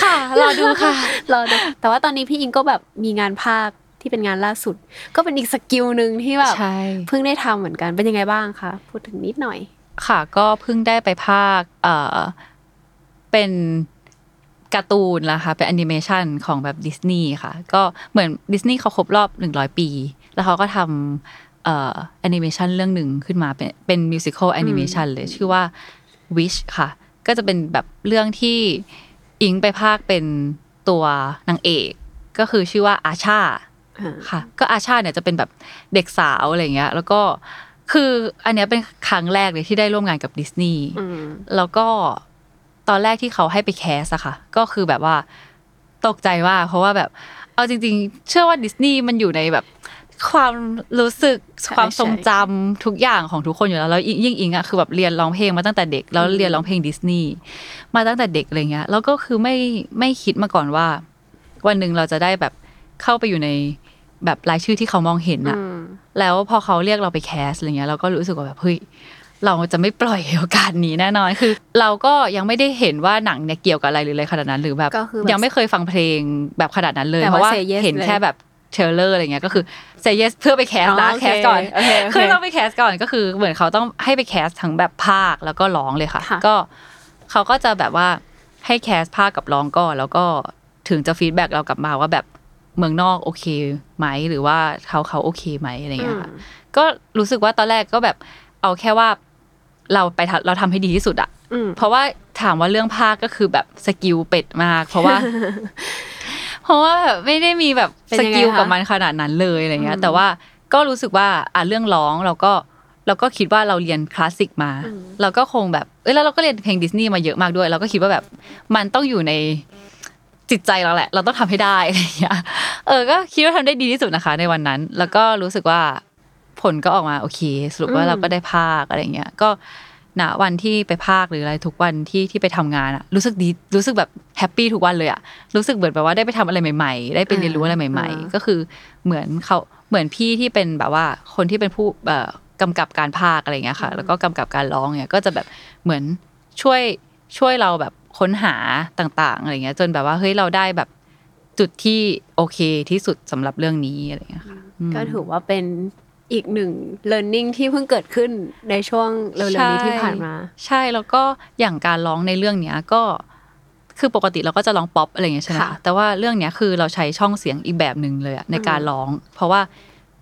B: ค่ะรอดูค่ะ
A: รอดูแต่ว่าตอนนี้พี่อิงก็แบบมีงานพากย์ ที่เป็นงานล่าสุด ก็เป็นอีก skill หนึ่งที่แบบ
B: ใช่
A: เพิ่งได้ทำเหมือนกันเป็นยังไงบ้างคะพูดถึงนิดหน่อย
B: ค่ะ ก็เพิ่งได้ไปพากย์เอ่อเป็นการ์ตูนละค่ะเป็นแอนิเมชันของแบบดิสนีย์ค่ะ ก็เหมือนดิสนีย์เขาครบรอบหนึ่งร้อยปี แล้วเขาก็ทำเอ่อแอนิเมชันเรื่องหนึ่งขึ้นมาเป็นเป็น musical animation เลยชื่อว่า Wish ค่ะ ก็จะเป็นแบบเรื่องที่อิงไปพากย์เป็นตัวนางเอก ก็คือชื่อว่าอาชา
A: อ่า
B: ค่ะ ก็อาชาเนี่ยจะเป็นแบบเด็กสาวอะไรเงี้ย แล้วก็คืออันเนี้ยเป็นครั้งแรกเลยที่ได้ร่วมงานกับดิสนีย์
A: อืม
B: แล้วก็ตอนแรกที่เขาให้ไป cast อะค่ะ ก็คือแบบว่าตกใจมากเพราะว่าแบบ เอาจริง ๆ เชื่อว่าดิสนีย์มันอยู่ในแบบความรู้สึก
A: ใช่
B: ความทรง
A: ใช่
B: จำทุกอย่างของทุกคนอยู่แล้วแล้วยิ่งยิ่งอิงอะคือแบบเรียนร้องเพลงมาตั้งแต่เด็ก แล้วเรียนร้องเพลงดิสนีย์มาตั้งแต่เด็กอะไรเงี้ยแล้วก็คือไม่ไม่คิดมาก่อนว่า วันหนึ่งเราจะได้แบบเข้าไปอยู่ใน แบบรายชื่อที่เขามองเห็นอะ
A: อืม
B: แล้วพอเขาเรียกเราไปแคสอะไรเงี้ยเราก็รู้สึกว่าแบบเฮ้ยเราจะไม่ปล่อยโอกาสนี้แน่นอนคือ เราก็ยังไม่ได้เห็นว่าหนังเนี่ยเกี่ยวกับอะไรหรืออะไรขนาดนั้นหรือแบบ
A: ก็คือแบบ
B: ยังไม่เคยฟังเพลงแบบขนาดนั้นเลย
A: แต่
B: เพ
A: ว่า
B: ราะว่า
A: say yes
B: เห็น
A: เลย
B: แค่แบบ trailer อะไรเงี้ยก็คือ say yes เพื่อไป cast
A: อ๋อ
B: นะ
A: โอเค
B: แคสก่อน
A: โอเคโอเค
B: คือต้องไป cast ก่อนก็คือ เหมือนเขาต้องให้ไป cast ทั้งแบบพากย์แล้วก็ร้องเลยค่ะ
A: ค่ะ
B: ก็เขาก็จะแบบว่าให้ cast พากย์กับร้องก่อนแล้วก็ถึงจะ feedback เรากลับมาว่าแบบ เมืองนอกโอเคไหมหรือว่าเขาเขาโอเคไหมอะไรเงี้ยค่ะก็รู้สึกว่าตอนแรกก็แบบเอาแค่ว่าเราไปทำเราทำให้ดีที่สุดอะ
A: อืม
B: เพราะว่าถามว่าเรื่องพากย์ก็คือแบบ skill เป็ดมาก เพราะว่า เพราะว่าแบบไม่ได้มีแบบ
A: เป็นยังไงคะ skill
B: กับมันขนาดนั้นเลยอะไรเงี้ยอื
A: ม
B: แต่ว่าก็รู้สึกว่าอะเรื่องร้องเราก็เราก็คิดว่าเราเรียนคลาสสิกมา
A: อืม
B: เราก็คงแบบเอ้ยแล้วเราก็เรียนเพลงดิสนีย์มาเยอะมากด้วย เราก็คิดว่าแบบมันต้องอยู่ใน จิตใจเราแหละ เราต้องทำให้ได้อะไรอย่างเงี้ยเออก็คิดว่าทำได้ดีที่สุดนะคะ ในวันนั้น แล้วก็รู้สึกว่าผลก็ออกมาโอเค สรุปว่า
A: อืม
B: เราก็ได้ภาคอะไรเงี้ยก็ณวันที่ไปภาคหรืออะไรทุกวันที่ที่ไปทำงานอะรู้สึกดีรู้สึกแบบแฮปปี้ทุกวันเลยอะรู้สึกเหมือนแบบว่าได้ไปทำอะไรใหม่ ๆ ได้ไปเรียนรู้อะไรใหม่ ๆ ก็คือเหมือนเขาเหมือนพี่ที่เป็นแบบว่าคนที่เป็นผู้เอ่อกำกับการภาคอะไรเงี้ยค่ะ แล้วก็กำกับการร้องเนี่ยก็จะแบบเหมือนช่วยช่วยเราแบบ ค้นหาต่างๆอะไรเงี้ย จนแบบว่าเฮ้ยเราได้แบบจุดที่โอเคที่สุดสำหรับเรื่องนี้อะไรเงี้ยค่ะม
A: ก็ถือว่าเป็นอีกหนึ่ง learning ที่เพิ่งเกิดขึ้นในช่วงเร็วๆนี้ที่ผ่านมา
B: ใช่แล้วก็อย่างการร้องในเรื่องเนี้ยก็คือปกติเราก็จะร้องป๊อปอะไรอย่างเงี้ยใช่ไหม
A: ค่ะ
B: คะแต่ว่าเรื่องเนี้ยคือเราใช้ช่องเสียงอีกแบบหนึ่งเลยอะในการร้อง เพราะว่า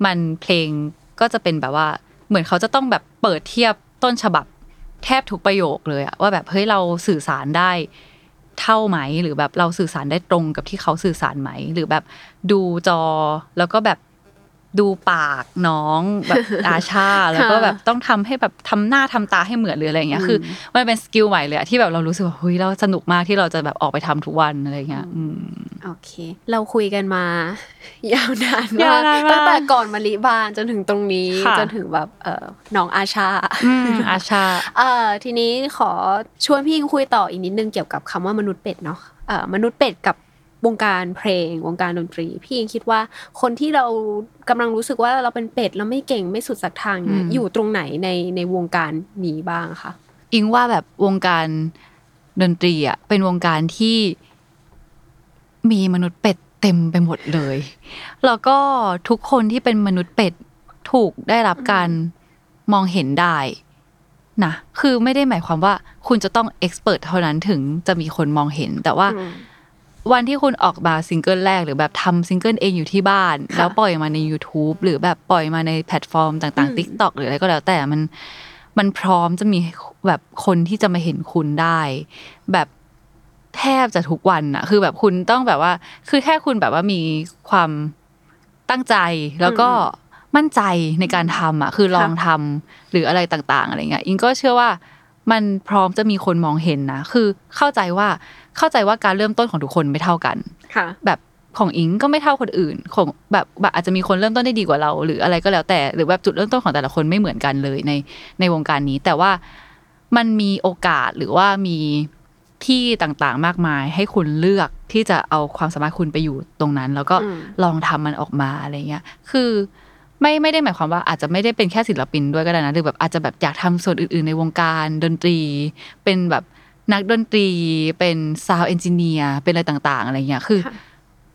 B: มันเพลงก็จะเป็นแบบว่าเหมือนเขาจะต้องแบบเปิดเทียบต้นฉบับ แทบทุกประโยคเลยอะว่าแบบเฮ้ยเราสื่อสารได้เท่าไหม หรือแบบเราสื่อสารได้ตรงกับที่เขาสื่อสารไหม หรือแบบดูจอแล้วก็แบบ ดูปากน้องแบบอาชา แล้วก็แบบต้องทำให้แบบทำหน้าทำตาให้เหมือนหรืออะไรอย่างเงี้ยคือมันเป็นสกิลใหม่เลยอะที่แบบเรารู้สึกว่าเฮ้ยเราสนุกมากที่เราจะแบบออกไปทำทุกวันอะไรเงี้ยอืม
A: โอเค เราคุยกันมา ยาวนานมายา
B: กวนานมาก
A: ตั้งแต่ก่อนมาลิบานจนถึงตรงนี้
B: ค่ะ
A: จนถึงแบบเออน้องอาชา
B: อืมอาชา
A: เอ่อทีนี้ขอชวนพี่อิงคุยต่ออีกนิดนึงเกี่ยวกับคำว่ามนุษย์เป็ดเนาะเอ่อมนุษย์เป็ดกับ วงการเพลง วงการดนตรี พี่อิงคิดว่าคนที่เรากำลังรู้สึกว่าเราเป็นเป็ดแล้วไม่เก่งไม่สุดสักทางเนี่ย
B: อืม
A: อยู่ตรงไหนในในวงการนี้บ้างคะ
B: อิงว่าแบบวงการดนตรีอะเป็นวงการที่มีมนุษย์เป็ดเต็มไปหมดเลย แล้วก็ทุกคนที่เป็นมนุษย์เป็ดถูกได้รับการมองเห็นได้นะคือไม่ได้หมายความว่าคุณจะต้อง expert เท่านั้นถึงจะมีคนมองเห็นแต่ว่า
A: อืม
B: วันที่คุณออกมาซิงเกิลแรกหรือแบบทำซิงเกิลเองอยู่ที่บ้าน
A: ค่ะ
B: แล้วปล่อยมาใน YouTube หรือแบบปล่อยมาในแพลตฟอร์มต่างๆ
A: อืม
B: TikTok หรืออะไรก็แล้วแต่มันมันพร้อมจะมีแบบคนที่จะมาเห็นคุณได้ แบบแทบจะทุกวันอะคือแบบคุณต้องแบบว่า คือแค่คุณแบบว่ามีความตั้งใจแล้วก็มั่นใจในการทำอะคือลองทำหรืออะไรต่าง ๆ อะไรเงี้ยอิงก็เชื่อว่ามันพร้อมจะมีคนมองเห็นนะ คือเข้าใจว่า เข้าใจว่าการเริ่มต้นของทุกคนไม่เท่ากัน
A: ค่ะ
B: แบบของอิงก็ไม่เท่าคนอื่นของแบบแบบอาจจะมีคนเริ่มต้นได้ดีกว่าเรา หรืออะไรก็แล้วแต่หรือแบบจุดเริ่มต้นของแต่ละคนไม่เหมือนกันเลยในในวงการนี้ แต่ว่ามันมีโอกาสหรือว่ามีที่ต่างๆมากมาย ให้คุณเลือกที่จะเอาความสามารถคุณไปอยู่ตรงนั้น แล้วก็
A: อืม
B: ลองทำมันออกมาอะไรเงี้ยคือไม่ไม่ได้หมายความว่าอาจจะไม่ได้เป็นแค่ศิลปินด้วยก็ได้นะหรือแบบอาจจะแบบอยากทำส่วนอื่น ๆ ในวงการดนตรี เป็นแบบ นักดนตรีเป็น sound engineer เป็นอะไรต่าง ๆ อะไรเงี้ยคือ
A: ค่ะ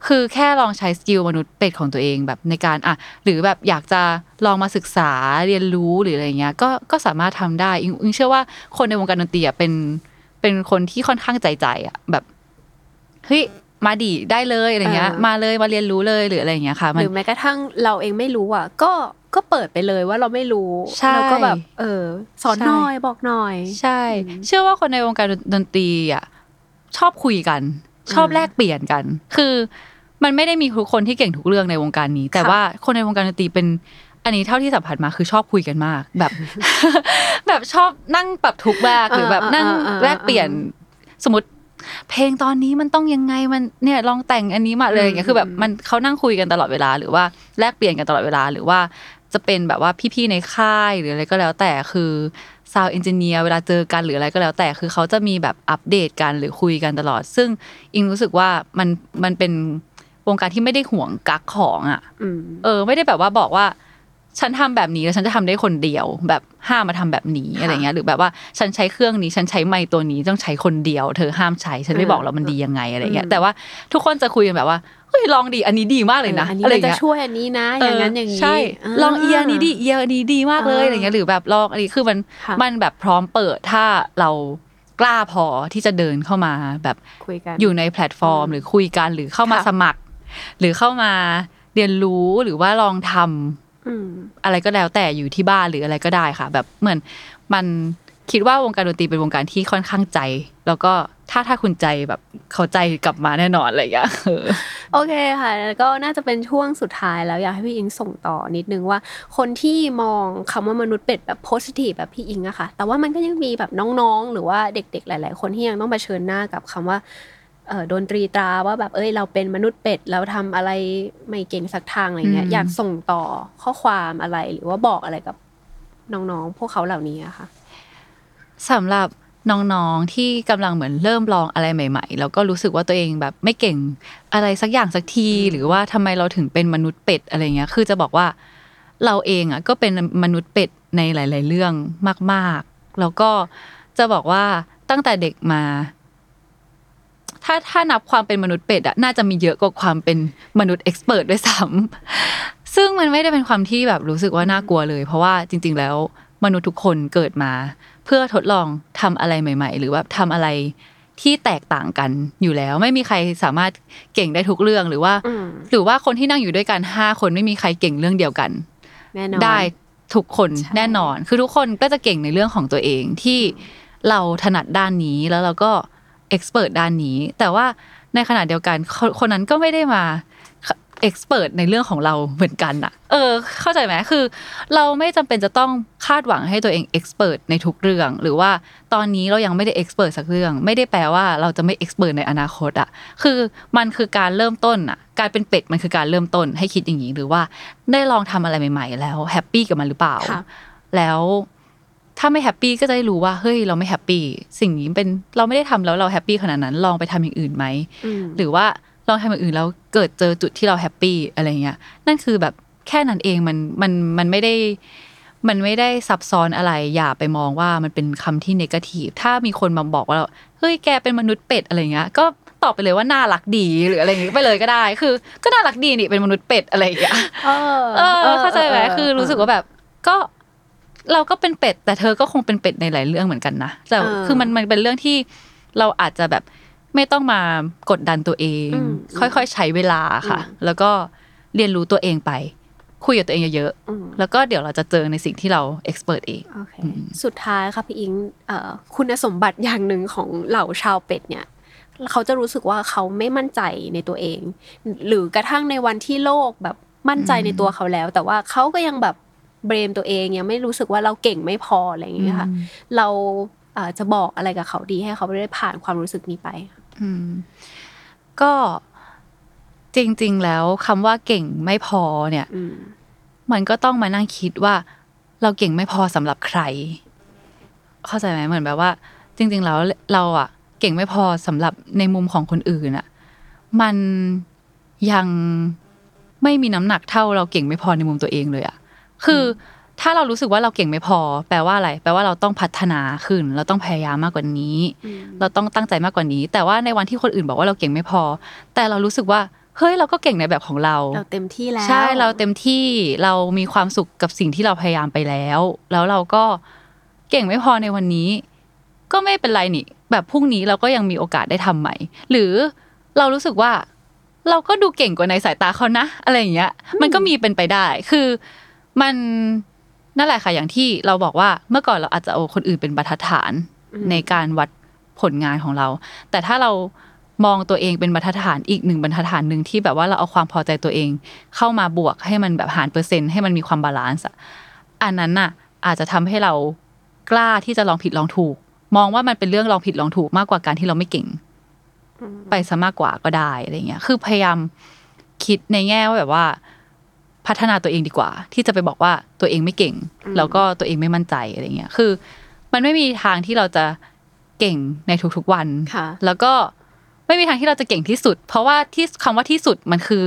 B: คือแค่ลองใช้ skill มนุษย์เป็ดของตัวเองแบบในการอะหรือแบบอยากจะลองมาศึกษาเรียนรู้หรืออะไรเงี้ยก็ก็สามารถทำได้อิงอิงเชื่อว่าคนในวงการดนตรีอะเป็นเป็นคนที่ค่อนข้างใจใจอะแบบเฮ้ยมาดีได้เลยอะไรเงี้ย
A: เออ
B: มาเลยมาเรียนรู้เลยหรืออะไรเงี้ยค่ะ
A: ห
B: มัน
A: รือแม้กระทั่งเราเองไม่รู้อะ ก็ ก็เปิดไปเลยว่าเราไม่รู้
B: ใช่
A: แล้วก็แบบ เออ สอน
B: ใช่
A: หน่อยบอกหน่อย
B: ใช่ เชื่อว่าคนในวงการดนตรีอะชอบคุยกัน ชอบ
A: อืม
B: แลกเปลี่ยนกัน คือมันไม่ได้มีทุกคนที่เก่งทุกเรื่องในวงการนี้ แต่
A: ค่ะ
B: ว่าคนในวงการดนตรีเป็น อันนี้เท่าที่สัมผัสมาคือชอบคุยกันมาก แบบ แบบชอบนั่งปรับทุกข์แบกหรือแบบนั่ง
A: อ่าอ่าอ่า
B: แลกเปลี่ยนสมมติเพลงตอนนี้มันต้องยังไงมันเนี่ยลองแต่งอันนี้มาเลยอย่างเงี้ยคือแบบมันเขานั่งคุยกันตลอดเวลา หรือว่าแลกเปลี่ยนกันตลอดเวลา หรือว่า จะเป็นแบบว่าพี่ๆในค่ายหรืออะไรก็แล้วแต่คือซาวเอนจิเนียร์เวลาเจอกันหรืออะไรก็แล้วแต่คือเขาจะมีแบบอัปเดตกันหรือคุยกันตลอด ซึ่งอิงรู้สึกว่ามันมันเป็นวงการที่ไม่ได้ห่วงกักของอะ
A: อืม
B: เออ ไม่ได้แบบว่าบอกว่า ฉันทำแบบนี้แล้วฉันจะทำได้คนเดียว แบบห้ามมาทำแบบนี้
A: ค่ะ
B: อะไรเงี้ยหรือแบบว่าฉันใช้เครื่องนี้ฉันใช้ไมค์ตัวนี้ต้องใช้คนเดียว เธอห้ามใช้ฉันไม่บอกแล้วมันดียังไงอะไรเงี้ย
A: อืม
B: แต่ว่าทุกคนจะคุยกันแบบว่าเฮ้ยลองดีอันนี้ดีมากเลยนะ
A: อันนี้
B: อะไร
A: มันจะ
B: เงี้ย
A: ช่วยอันนี้นะ อย่างนั้นอย่างนี้
B: ใช่าลองเอียร์นี้ดีเอียร์นี้ดีมากเลย
A: อ่า
B: อะไรเงี้ยหรือแบบลองอันนี้คือมัน
A: ค่ะ
B: มันแบบพร้อมเปิดถ้าเรากล้าพอที่จะเดินเข้ามาแบบ
A: คุยกัน
B: อยู่ในแพลตฟอร์ม
A: อืม
B: หรือคุยกันหรือเข้ามา
A: ค่ะ
B: สมัคร หรือเข้ามาเรียนรู้หรือว่าลองทำ
A: อะ
B: ไรก็แล้วแต่อยู่ที่บ้านหรืออะไรก็ได้ค่ะ แบบเหมือนมันคิดว่าวงการดนตรีเป็นวงการที่ค่อนข้างใจ แล้วก็ถ้าถ้าคุณใจแบบเขาใจกลับมาแน่นอนอะไรอย่างเงี้ย
A: โอเคค่ะแล้วก็น่าจะเป็นช่วงสุดท้ายแล้วอยากให้พี่อิงส่งต่อนิดนึงว่า คนที่มองคำว่ามนุษย์เป็ดแบบโพสิทีฟแบบพี่อิงอะค่ะ แต่ว่ามันก็ยังมีแบบน้องๆ หรือว่าเด็ก ๆ หลาย ๆ คนที่ยังต้องเผชิญหน้ากับคำว่า โดนตรีตราว่าแบบเอ้ยเราเป็นมนุษย์เป็ดเราทำอะไรไม่เก่งสักทางอะไรเงี้ย
B: อืม
A: อยากส่งต่อข้อความอะไรหรือว่าบอกอะไรกับน้องๆพวกเขาเหล่านี้อะค่ะ
B: สำหรับน้องๆที่กำลังเหมือนเริ่มลองอะไรใหม่ ๆ แล้วก็รู้สึกว่าตัวเองแบบไม่เก่งอะไรสักอย่างสักที หรือว่าทำไมเราถึงเป็นมนุษย์เป็ดอะไรเงี้ย คือจะบอกว่าเราเองอะก็เป็นมนุษย์เป็ดในหลาย ๆ เรื่องมาก ๆ แล้วก็จะบอกว่าตั้งแต่เด็กมา ถ้าถ้านับความเป็นมนุษย์เป็ดอะน่าจะมีเยอะกว่าความเป็นมนุษย์เอ็กซ์เพรสด้วยซ้ำซึ่งมันไม่ได้เป็นความที่แบบรู้สึกว่าน่ากลัวเลย เพราะว่าจริง ๆ แล้วมนุษย์ทุกคนเกิดมา เพื่อทดลองทำอะไรใหม่ ๆ หรือว่าทำอะไรที่แตกต่างกันอยู่แล้ว ไม่มีใครสามารถเก่งได้ทุกเรื่องหรือว่า
A: อืม
B: หรือว่าคนที่นั่งอยู่ด้วยกันห้าคนไม่มีใครเก่งเรื่องเดียวกัน
A: แน่นอน
B: ได้ทุกคน
A: ใช่
B: แน่นอน คือทุกคนก็จะเก่งในเรื่องของตัวเองที่เราถนัดด้านนี้แล้วเราก็ เอ็กซ์เพรสด้านนี้ แต่ว่าในขณะเดียวกันคนคนนั้นก็ไม่ได้มาเอ็กซ์เพรสในเรื่องของเราเหมือนกันอะเออ เข้าใจไหมคือ เราไม่จำเป็นจะต้องคาดหวังให้ตัวเองเอ็กซ์เพรสในทุกเรื่อง หรือว่าตอนนี้เรายังไม่ได้เอ็กซ์เพรสสักเรื่อง ไม่ได้แปลว่าเราจะไม่เอ็กซ์เพรสในอนาคตอะคือมันคือการเริ่มต้นอะการเป็นเป็ดมันคือการเริ่มต้นให้คิดอย่างนี้หรือว่าได้ลองทำอะไรใหม่ ๆ แล้ว happy กับมันหรือเปล่า
A: ค่ะ
B: แล้ว ถ้าไม่ happy ก็จะได้รู้ว่าเฮ้ยเราไม่ happy สิ่งนี้เป็นเราไม่ได้ทำแล้วเรา happy ขนาดนั้นลองไปทำอย่างอื่นไหม
A: อืม
B: หรือว่าลองทำอย่างอื่นแล้วเกิดเจอจุดที่เรา happy อะไรเงี้ยนั่นคือแบบแค่นั้นเองมันมันมันไม่ได้มันไม่ได้ซับซ้อนอะไร อย่าไปมองว่ามันเป็นคำที่ negative ถ้ามีคนมาบอกว่าเราเฮ้ยแกเป็นมนุษย์เป็ดอะไรเงี้ยก็ตอบไปเลยว่าน่ารักดีหรืออะไรอย่างเงี้ยไปเลยก็ได้ คือ ก็น่ารักดีนี่เป็นมนุษย์เป็ดอะไรอย่างเงี้ย
A: เออ
B: เออเข้าใจไหมคือรู้สึกว่าแบบก็ เราก็เป็นเป็ด แต่เธอก็คงเป็นเป็ดในหลายเรื่องเหมือนกันนะแต่
A: เออ
B: คือมันมันเป็นเรื่องที่เราอาจจะแบบไม่ต้องมากดดันตัวเอง
A: อืม
B: ค่อยๆใช้เวลาค่ะ
A: อืม
B: แล้วก็เรียนรู้ตัวเองไป คุยกับตัวเองเยอะ
A: อืม
B: ๆแล้วก็เดี๋ยวเราจะเจอในสิ่งที่เราเอ็กซ์เพรสเอง
A: โอเคสุดท้ายค่ะพี่อิงเอ่อคุณสมบัติอย่างหนึ่งของเหล่าชาวเป็ดเนี่ยเขาจะรู้สึกว่าเขาไม่มั่นใจในตัวเอง หรือกระทั่งในวันที่โลกแบบมั่นใจในตัวเขาแล้ว แต่ว่าเขาก็ยังแบบ เบรมตัวเองยังไม่รู้สึกว่าเราเก่งไม่พออะไรอย่างเงี้ยค่ะ เราเอ่อจะบอกอะไรกับเขาดีให้เขาได้ผ่านความรู้สึกนี้ไป
B: อืมก็จริง ๆ แล้วคำว่าเก่งไม่พอเนี่ย
A: อืม
B: มันก็ต้องมานั่งคิดว่า เราเก่งไม่พอสำหรับใคร เข้าใจไหมเหมือนแบบว่า จริง ๆ แล้วเราอะเก่งไม่พอสำหรับในมุมของคนอื่นอะมันยังไม่มีน้ำหนักเท่าเราเก่งไม่พอในมุมตัวเองเลยอะ คือถ้าเรารู้สึกว่าเราเก่งไม่พอ แปลว่าอะไร แปลว่าเราต้องพัฒนาขึ้น เราต้องพยายามมากกว่านี้
A: อืม
B: เราต้องตั้งใจมากกว่านี้ แต่ว่าในวันที่คนอื่นบอกว่าเราเก่งไม่พอ แต่เรารู้สึกว่าเฮ้ยเราก็เก่งในแบบของเรา
A: เราเต็มที่แล้ว
B: ใช่เราเต็มที่เรามีความสุขกับสิ่งที่เราพยายามไปแล้ว แล้วเราก็เก่งไม่พอในวันนี้ ก็ไม่เป็นไรนี่ แบบพรุ่งนี้เราก็ยังมีโอกาสได้ทำใหม่ หรือเรารู้สึกว่า เราก็ดูเก่งกว่าในสายตาเขานะ อะไรอย่างเงี้ย มันก็มีเป็นไปได้ คือ มันนั่นแหละค่ะอย่างที่เราบอกว่าเมื่อก่อนเราอาจจะเอาคนอื่นเป็นบรรทัดฐาน
A: อืม
B: ในการวัดผลงานของเรา แต่ถ้าเรามองตัวเองเป็นบรรทัดฐานอีกหนึ่งบรรทัดฐานหนึ่งที่แบบว่าเราเอาความพอใจตัวเอง เข้ามาบวกให้มันแบบหารเปอร์เซ็นต์ให้มันมีความ balance อะอันนั้นน่ะ อาจจะทำให้เรากล้าที่จะลองผิดลองถูก มองว่ามันเป็นเรื่องลองผิดลองถูกมากกว่าการที่เราไม่เก่ง ไปซะมากกว่าก็ได้อะไรเงี้ยคือพยายามคิดในแง่ว่าแบบว่า พัฒนาตัวเองดีกว่า ที่จะไปบอกว่าตัวเองไม่เก่ง แล้วก็ตัวเองไม่มั่นใจอะไรเงี้ยคือ มันไม่มีทางที่เราจะเก่งในทุกๆวัน
A: ค่ะ
B: แล้วก็ไม่มีทางที่เราจะเก่งที่สุด เพราะว่าที่คำว่าที่สุดมันคือ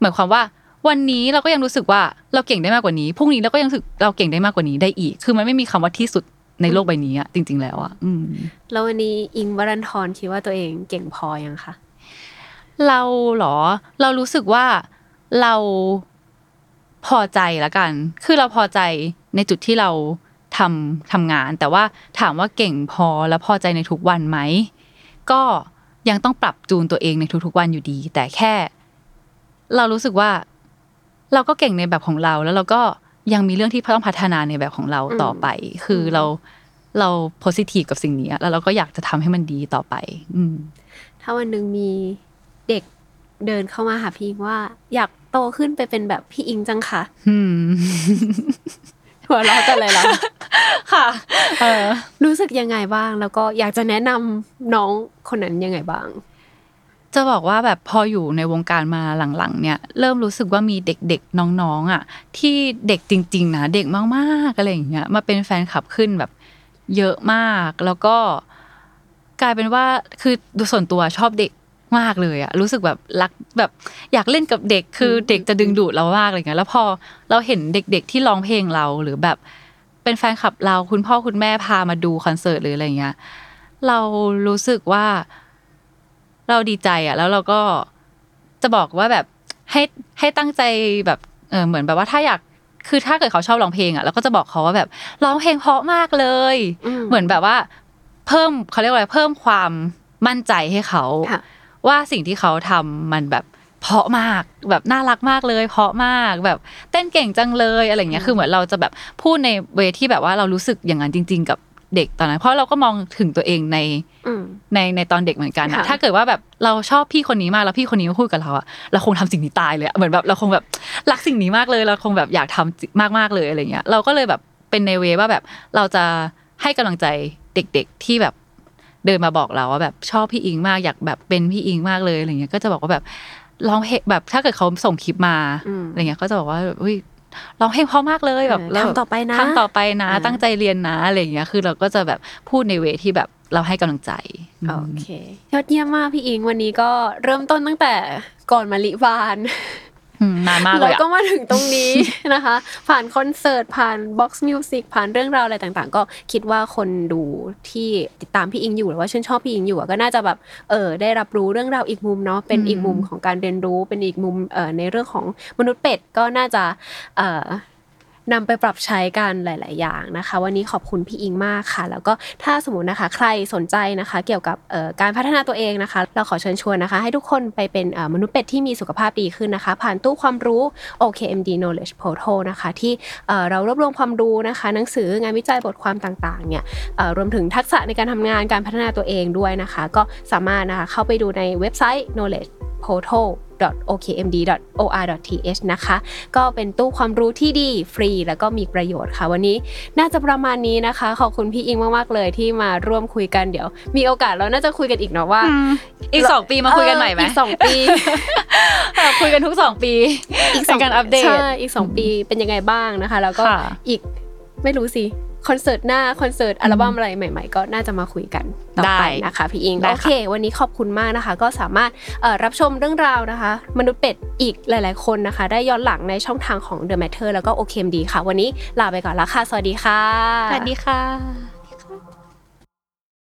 B: หมายความว่าวันนี้เราก็ยังรู้สึกว่าเราเก่งได้มากกว่านี้พรุ่งนี้เราก็ยังรู้สึกเราเก่งได้มากกว่านี้ได้อีก คือมันไม่มีคำว่าที่สุดในโลกใบนี้อะจริง ๆ แล้วอะอืม
A: แล้ววันนี้อิงวรันทรคิดว่าตัวเองเก่งพอยังคะ
B: เราเหรอ เรารู้สึกว่าเรา พอใจละกัน คือเราพอใจในจุดที่เราทำทำงาน แต่ว่าถามว่าเก่งพอและพอใจในทุกวันไหม ก็ยังต้องปรับจูนตัวเองในทุกๆวันอยู่ดี แต่แค่ เรารู้สึกว่า เราก็เก่งในแบบของเรา แล้วเราก็ยังมีเรื่องที่ต้องพัฒนาในแบบของเราต่อไป คือเราเราโพสิทีฟกับสิ่งนี้อะแล้วเราก็อยากจะทำให้มันดีต่อไป อืม
A: ถ้าวันหนึ่งมีเด็กเดินเข้ามาหาพี่อิงว่าอยาก โตขึ้นไปเป็นแบบพี่อิงจังค่ะ
B: อืม
A: หัวเราะกันเลยเหรอ
B: ค่ะเออ
A: รู้สึกยังไงบ้าง แล้วก็อยากจะแนะนำน้องคนนั้นยังไงบ้าง
B: จะบอกว่าแบบพออยู่ในวงการมาหลังๆ เนี่ย เริ่มรู้สึกว่ามีเด็กๆน้องๆอะ ที่เด็กจริง ๆ นะเด็กมากๆอะไรอย่างเงี้ยมาเป็นแฟนคลับขึ้นแบบ เยอะมากแล้วก็กลายเป็นว่าคือดูส่วนตัวชอบเด็ก มากเลยอะรู้สึกแบบรักแบบอยากเล่นกับเด็กคือเด็กจะดึงดูดเรามากอะไรเงี้ยแล้วพอเราเห็นเด็ก ๆที่ร้องเพลงเราหรือแบบเป็นแฟนคลับเราคุณพ่อคุณแม่พามาดูคอนเสิร์ตหรืออะไรเงี้ยเรารู้สึกว่าเราดีใจอะแล้วเราก็จะบอกว่าแบบให้ให้ตั้งใจแบบเออเหมือนแบบว่าถ้าอยากคือถ้าเกิดเขาชอบร้องเพลงอะเราก็จะบอกเขาว่าแบบร้องเพลงเพราะมากเลย
A: อืม
B: เหมือนแบบว่า เพิ่มเขาเรียกว่าอะไรเพิ่มความมั่นใจให้เขา
A: ค่ะ
B: ว่าสิ่งที่เขาทำมันแบบเพราะมากแบบน่ารักมากเลย เพราะมากแบบเต้นเก่งจังเลยอะไรเงี้ยคือเหมือนเราจะแบบพูดในเวที่แบบว่าเรารู้สึกอย่างนั้นจริง ๆ กับเด็กตอนนั้น เพราะเราก็มองถึงตัวเองใน
A: อืม
B: ในในตอนเด็กเหมือนกันอะ
A: ค่ะ
B: ถ้าเกิดว่าแบบเราชอบพี่คนนี้มากแล้วพี่คนนี้มาพูดกับเราอะเราคงทำสิ่งนี้ตายเลยอะเหมือนแบบเราคงแบบรักสิ่งนี้มากเลยเราคงแบบอยากทำมากมากๆเลยอะไรเงี้ย เราก็เลยแบบเป็นในเวว่าแบบเราจะให้กำลังใจเด็ก ๆที่แบบ เดินมาบอกเราว่าแบบชอบพี่อิงมากอยากแบบเป็นพี่อิงมากเลยอะไรเงี้ยก็จะบอกว่าแบบร้องเพลงแบบถ้าเกิดเขาส่งคลิปมา
A: อืม
B: อะไรเงี้ยก็จะบอกว่าอุ้ยร้องเพลงเพราะมากเลยแบบ
A: เออ
B: แล้ว
A: ทำต่อไปนะ
B: ทำต่อไปนะ
A: อ่า
B: ตั้งใจเรียนนะอะไรอย่างเงี้ยคือเราก็จะแบบพูดในเวที่แบบเราให้กำลังใจ
A: โอเคยอดเยี่ยมมากพี่อิ้งค์วันนี้ก็เริ่มต้นตั้งแต่ก่อนมาลิบาน
B: อืม นานมากเลย
A: แล้วก็มาถึงตรงนี้นะคะ ผ่านคอนเสิร์ต ผ่าน Boxx Music ผ่านเรื่องราวอะไรต่างๆ ก็คิดว่าคนดูที่ติดตามพี่อิ้งค์อยู่หรือว่าชื่นชอบพี่อิ้งค์อยู่ก็น่าจะแบบเออได้รับรู้เรื่องราวอีกมุมเนาะเป็นอีกมุมของการเรียนรู้เป็นอีกมุมเอ่อในเรื่องของมนุษย์เป็ดก็น่าจะเอ่อ นำไปปรับใช้กันหลาย ๆ อย่างนะคะ วันนี้ขอบคุณพี่อิ้งค์มากค่ะ แล้วก็ถ้าสมมตินะคะ ใครสนใจนะคะ เกี่ยวกับการพัฒนาตัวเองนะคะ เราขอเชิญชวนนะคะ ให้ทุกคนไปเป็นมนุษย์เป็ดที่มีสุขภาพดีขึ้นนะคะ ผ่านตู้ความรู้ OKMD Knowledge Portal นะคะ ที่เรารวบรวมความรู้นะคะ หนังสืองานวิจัยบทความต่าง ๆ เนี่ยรวมถึงทักษะในการทำงานการพัฒนาตัวเองด้วยนะคะ ก็สามารถนะคะเข้าไปดูในเว็บไซต์ knowledge portal okmd.or.th นะคะ ก็เป็นตู้ความรู้ที่ดีฟรี แล้วก็มีประโยชน์ค่ะ วันนี้น่าจะประมาณนี้นะคะ ขอบคุณพี่อิงมากๆเลยที่มาร่วมคุยกันเดี๋ยว มีโอกาสเราน่าจะคุยกันอีกเนาะว่า
B: อีกสองปีมาคุยกันใหม่ไหม
A: เอออีกสองปี
B: แบบคุยกันทุกสองปี
A: อีก
B: เป็นการอัปเดต
A: ใช่อีกสองปีเป็นยังไงบ้างนะคะ แล้วก็
B: ค่ะ
A: อีกไม่รู้สิ คอนเสิร์ตหน้าคอนเสิร์ตอัลบั้มอะไรใหม่ ๆ ก็น่าจะมาคุยกันต่อไป
B: ได้
A: นะคะพี่อิง
B: ได้
A: โอ
B: ค่ะ
A: เค วันนี้ขอบคุณมากนะคะ ก็สามารถเอ่อรับชมเรื่องราวนะคะ มนุษย์เป็ดอีกหลาย ๆ คนนะคะ ได้ย้อนหลังในช่องทางของ The Matter แล้วก็ OKMD ค่ะ วันนี้ลาไปก่อนแล้วค่ะสวัสดีค่ะ
B: สวัสดีค่ะ